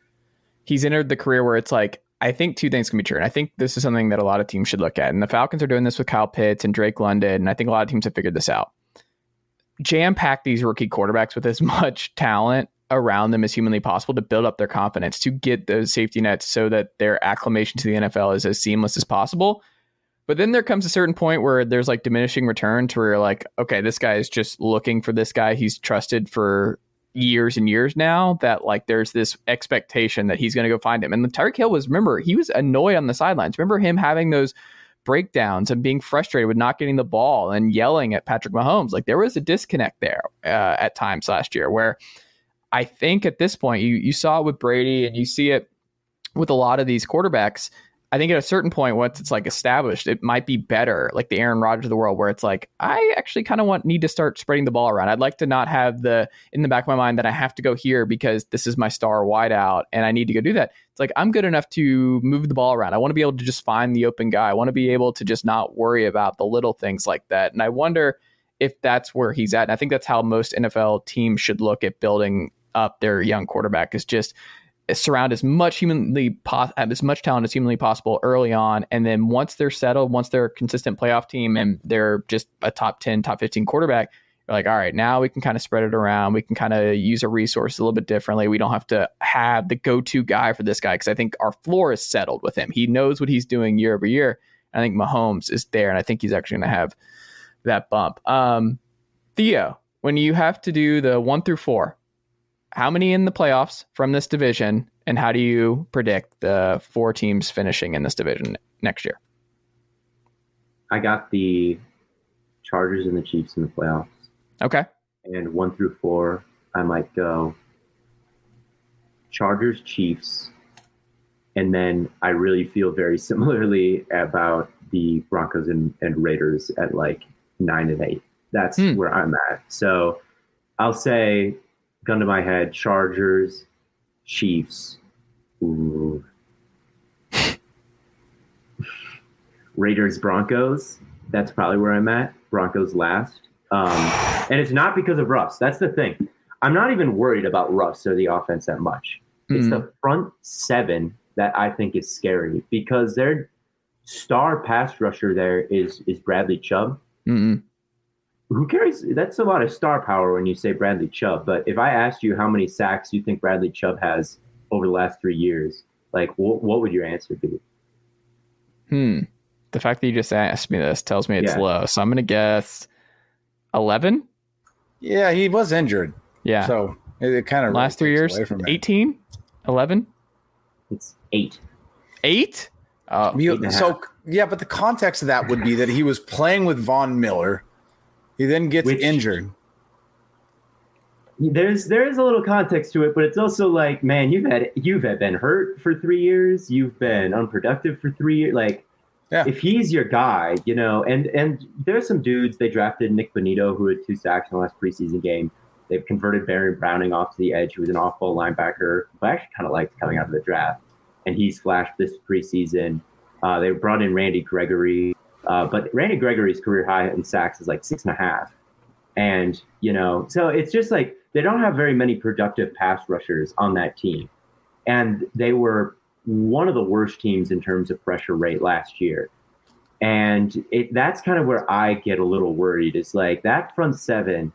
he's entered the career where it's like I think two things can be true. And I think this is something that a lot of teams should look at. And the Falcons are doing this with Kyle Pitts and Drake London. And I think a lot of teams have figured this out. Jam pack these rookie quarterbacks with as [LAUGHS] much talent around them as humanly possible to build up their confidence, to get those safety nets so that their acclimation to the NFL is as seamless as possible. But then there comes a certain point where there's like diminishing returns where you're like, okay, this guy is just looking for this guy he's trusted for years and years now that like there's this expectation that he's going to go find him. And the Tyreek Hill was remember he was annoyed on the sidelines. Remember him having those breakdowns and being frustrated with not getting the ball and yelling at Patrick Mahomes. Like there was a disconnect there uh, at times last year where I think at this point you you saw it with Brady and you see it with a lot of these quarterbacks I think at a certain point, once it's like established, it might be better, like the Aaron Rodgers of the world, where it's like I actually kind of want need to start spreading the ball around. I'd like to not have the in the back of my mind that I have to go here because this is my star wideout and I need to go do that. It's like I'm good enough to move the ball around. I want to be able to just find the open guy. I want to be able to just not worry about the little things like that. And I wonder if that's where he's at. And I think that's how most NFL teams should look at building up their young quarterback is just surround as much humanly po- as much talent as humanly possible early on and then once they're settled once they're a consistent playoff team and they're just a top 10 top 15 quarterback you're like all right now we can kind of spread it around. We can kind of use a resource a little bit differently. We don't have to have the go-to guy for this guy. Because i think our floor is settled with him. He knows what he's doing year over year. I think mahomes is there and i think he's actually going to have that bump. Um, theo when you have to do the one through four how many in the playoffs from this division, and how do you predict the four teams finishing in this division next year? I got the Chargers and the Chiefs in the playoffs. Okay. And one through four, I might go Chargers, Chiefs, and then I really feel very [LAUGHS] similarly about the Broncos and, and Raiders at like nine and eight. That's hmm. where I'm at. So I'll say gun to my head, Chargers, Chiefs. Ooh. Raiders, Broncos. That's probably where I'm at. Broncos last. Um, and it's not because of Russ. That's the thing. I'm not even worried about Russ or the offense that much. It's mm. the front seven that I think is scary because their star pass rusher there is is Bradley Chubb. Mm-hmm who carries that's a lot of star power when you say Bradley Chubb. But if I asked you how many sacks you think Bradley Chubb has over the last three years, like what, what would your answer be? Hmm. The fact that you just asked me this tells me it's Yeah. low. So I'm gonna guess eleven. Yeah, he was injured. Yeah. So it, it kind of Last three years, 18, 11, It's eight. 8? Oh, You- Eight so yeah, but the context of that would be that he was playing with Von Miller. He then gets Which- injured. There's there is a little context to it, but it's also like, man, you've had you've had been hurt for three years. You've been unproductive for three years. Like, Yeah. if he's your guy, you know, and and there's some dudes they drafted Nik Bonitto who had two sacks in the last preseason game. They've converted Baron Browning off to the edge, who was an off-ball linebacker, who I actually kind of liked coming out of the draft, and he's flashed this preseason. Uh, they brought in Randy Gregory, uh, but Randy Gregory's career high in sacks is like six and a half. And, you know, so it's just like they don't have very many productive pass rushers on that team. And they were one of the worst teams in terms of pressure rate last year. And it, that's kind of where I get a little worried. Is like that front seven,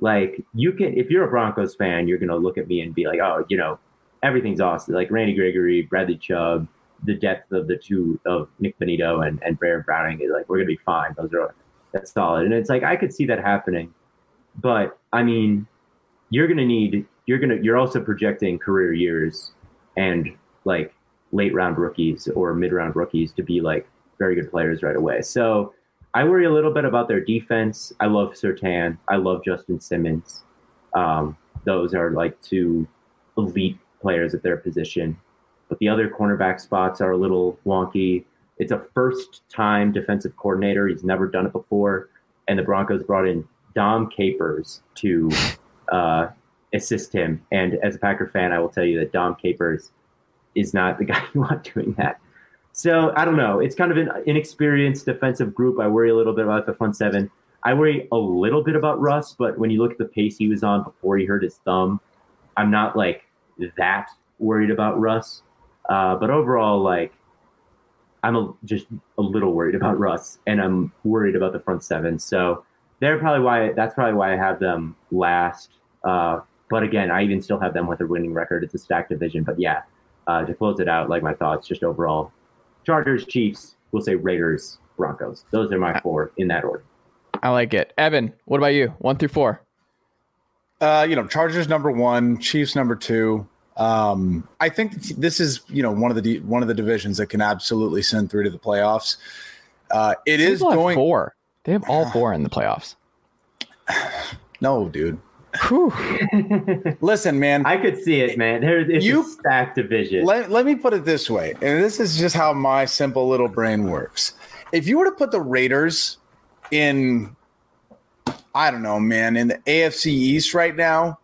like you can, if you're a Broncos fan, you're going to look at me and be like, oh, you know, everything's awesome. Like Randy Gregory, Bradley Chubb, the depth of the two of Nik Bonitto and, and Baron Browning is like, we're going to be fine. Those are, that's solid. And it's like, I could see that happening. But I mean, you're going to need, you're going to, you're also projecting career years and like late round rookies or mid round rookies to be like very good players right away. So I worry a little bit about their defense. I love Surtain. I love Justin Simmons. Um, those are like two elite players at their position. But the other cornerback spots are a little wonky. It's a first time defensive coordinator. He's never done it before. And the Broncos brought in Dom Capers to [LAUGHS] uh, assist him. And as a Packer fan, I will tell you that Dom Capers is not the [LAUGHS] guy you want doing that. So I don't know. It's kind of an inexperienced defensive group. I worry a little bit about the front seven. I worry a little bit about Russ, but when you look at the pace he was on before he hurt his thumb, I'm not like that worried about Russ. Uh, but overall, like I'm a, just a little worried about Russ, and I'm worried about the front seven. So they're probably why that's probably why I have them last. Uh, but again, I even still have them with a winning record. It's a stacked division. But yeah, uh, to close it out, like my thoughts, just overall, Chargers, Chiefs, we'll say Raiders, Broncos. Those are my four in that order. I like it. Evan, what about you? One through four. Uh, you know, Chargers number one, Chiefs number two. Um, I think this is you know one of the one of the divisions that can absolutely send through to the playoffs. Uh, it is People have going. four. They have all [SIGHS] four in the playoffs. [SIGHS] No, dude. [LAUGHS] Listen, man. I could see it, man. There, it's You- a stacked division. let, let me put it this way, and this is just how my simple little brain works. If you were to put the Raiders in, I don't know, man, in the AFC East right now,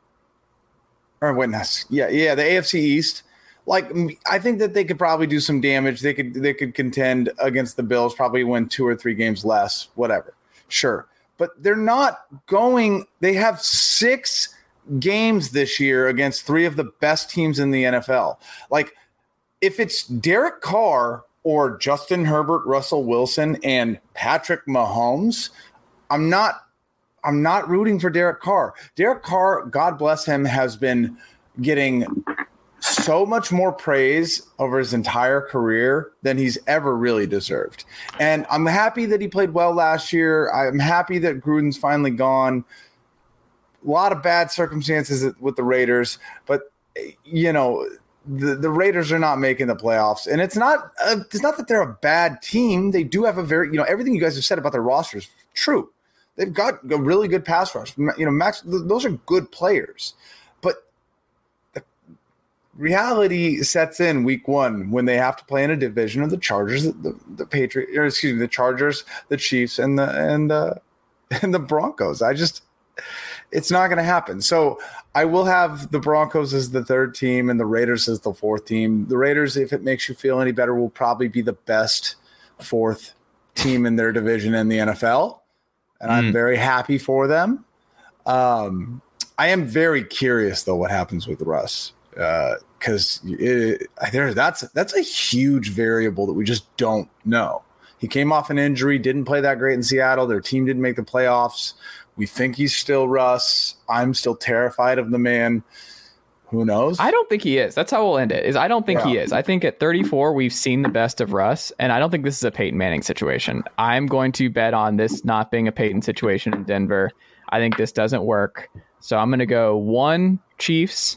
or not, yeah, yeah, the AFC East. Like, I think that they could probably do some damage. They could they could contend against the Bills, probably win two or three games less, whatever. Sure, but they're not going. They have six games this year against three of the best teams in the NFL. Like, if it's Derek Carr or Justin Herbert, Russell Wilson, and Patrick Mahomes, I'm not I'm not rooting for Derek Carr. Derek Carr, God bless him, has been getting so much more praise over his entire career than he's ever really deserved. And I'm happy that he played well last year. I'm happy that Gruden's finally gone. A lot of bad circumstances with the Raiders, but you know, the, the Raiders are not making the playoffs, and it's not uh, it's not that they're a bad team. They do have a very you know everything you guys have said about their roster is true. They've got a really good pass rush. You know, Maxx, those are good players, but the reality sets in week one when they have to play in a division of the Chargers, the, the, Patriots, or excuse me, the Chargers, the Chiefs, and the and uh, [LAUGHS] and the Broncos. I just it's not going to happen. So I will have the Broncos as the third team and the Raiders as the fourth team. The Raiders, if it makes you feel any better, will probably be the best fourth team in their division in the NFL. And I'm Mm. very happy for them. Um, I am very curious though what happens with Russ because there that's that's a huge variable that we just don't know. He came off an injury, didn't play that great in Seattle. Their team didn't make the playoffs. We think he's still Russ. I'm still terrified of the man. Who knows? I don't think he is. That's how we'll end it. Is I don't think he is. I think at 34 we've seen the best of Russ, and I don't think this is a Peyton Manning situation. I'm going to bet on this not being a Peyton situation in Denver. I think this doesn't work. So I'm going to go one Chiefs,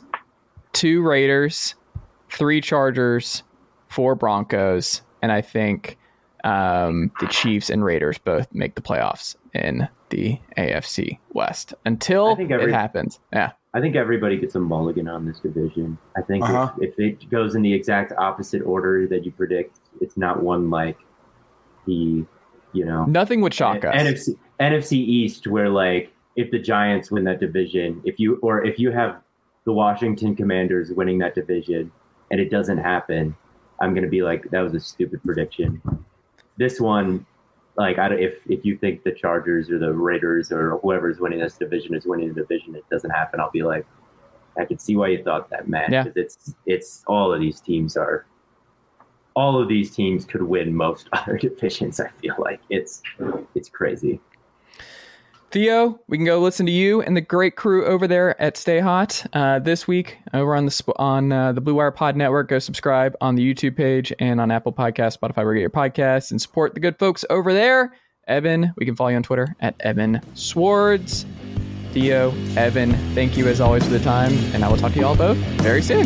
two Raiders, three Chargers, four Broncos, and I think um, the Chiefs and Raiders both make the playoffs in the AFC West until I think every- it happens. Yeah. I think everybody gets a mulligan on this division. I think Uh-huh. if, if it goes in the exact opposite order that you predict, it's not one like the, you know, Nothing would shock us. NFC NFC East, where like if the Giants win that division, if you or if you have the Washington Commanders winning that division, and it doesn't happen, I'm gonna be like that was a stupid prediction. This one, like I don't, if if you think the Chargers or the Raiders or whoever's winning this division is winning the division, it doesn't happen. I'll be like, I can see why you thought that, man. Yeah. It's it's all of these teams are. All of these teams could win most [LAUGHS] other divisions. I feel like it's it's crazy. Theo, we can go listen to you and the great crew over there at Stay Hot uh, this week over on the on uh, the Blue Wire Pod Network. Go subscribe on the YouTube page and on Apple Podcasts, Spotify, where you get your podcasts, and support the good folks over there. Evan, we can follow you on Twitter at Evan Sowards. Theo, Evan, thank you as always for the time, and I will talk to you all both very soon.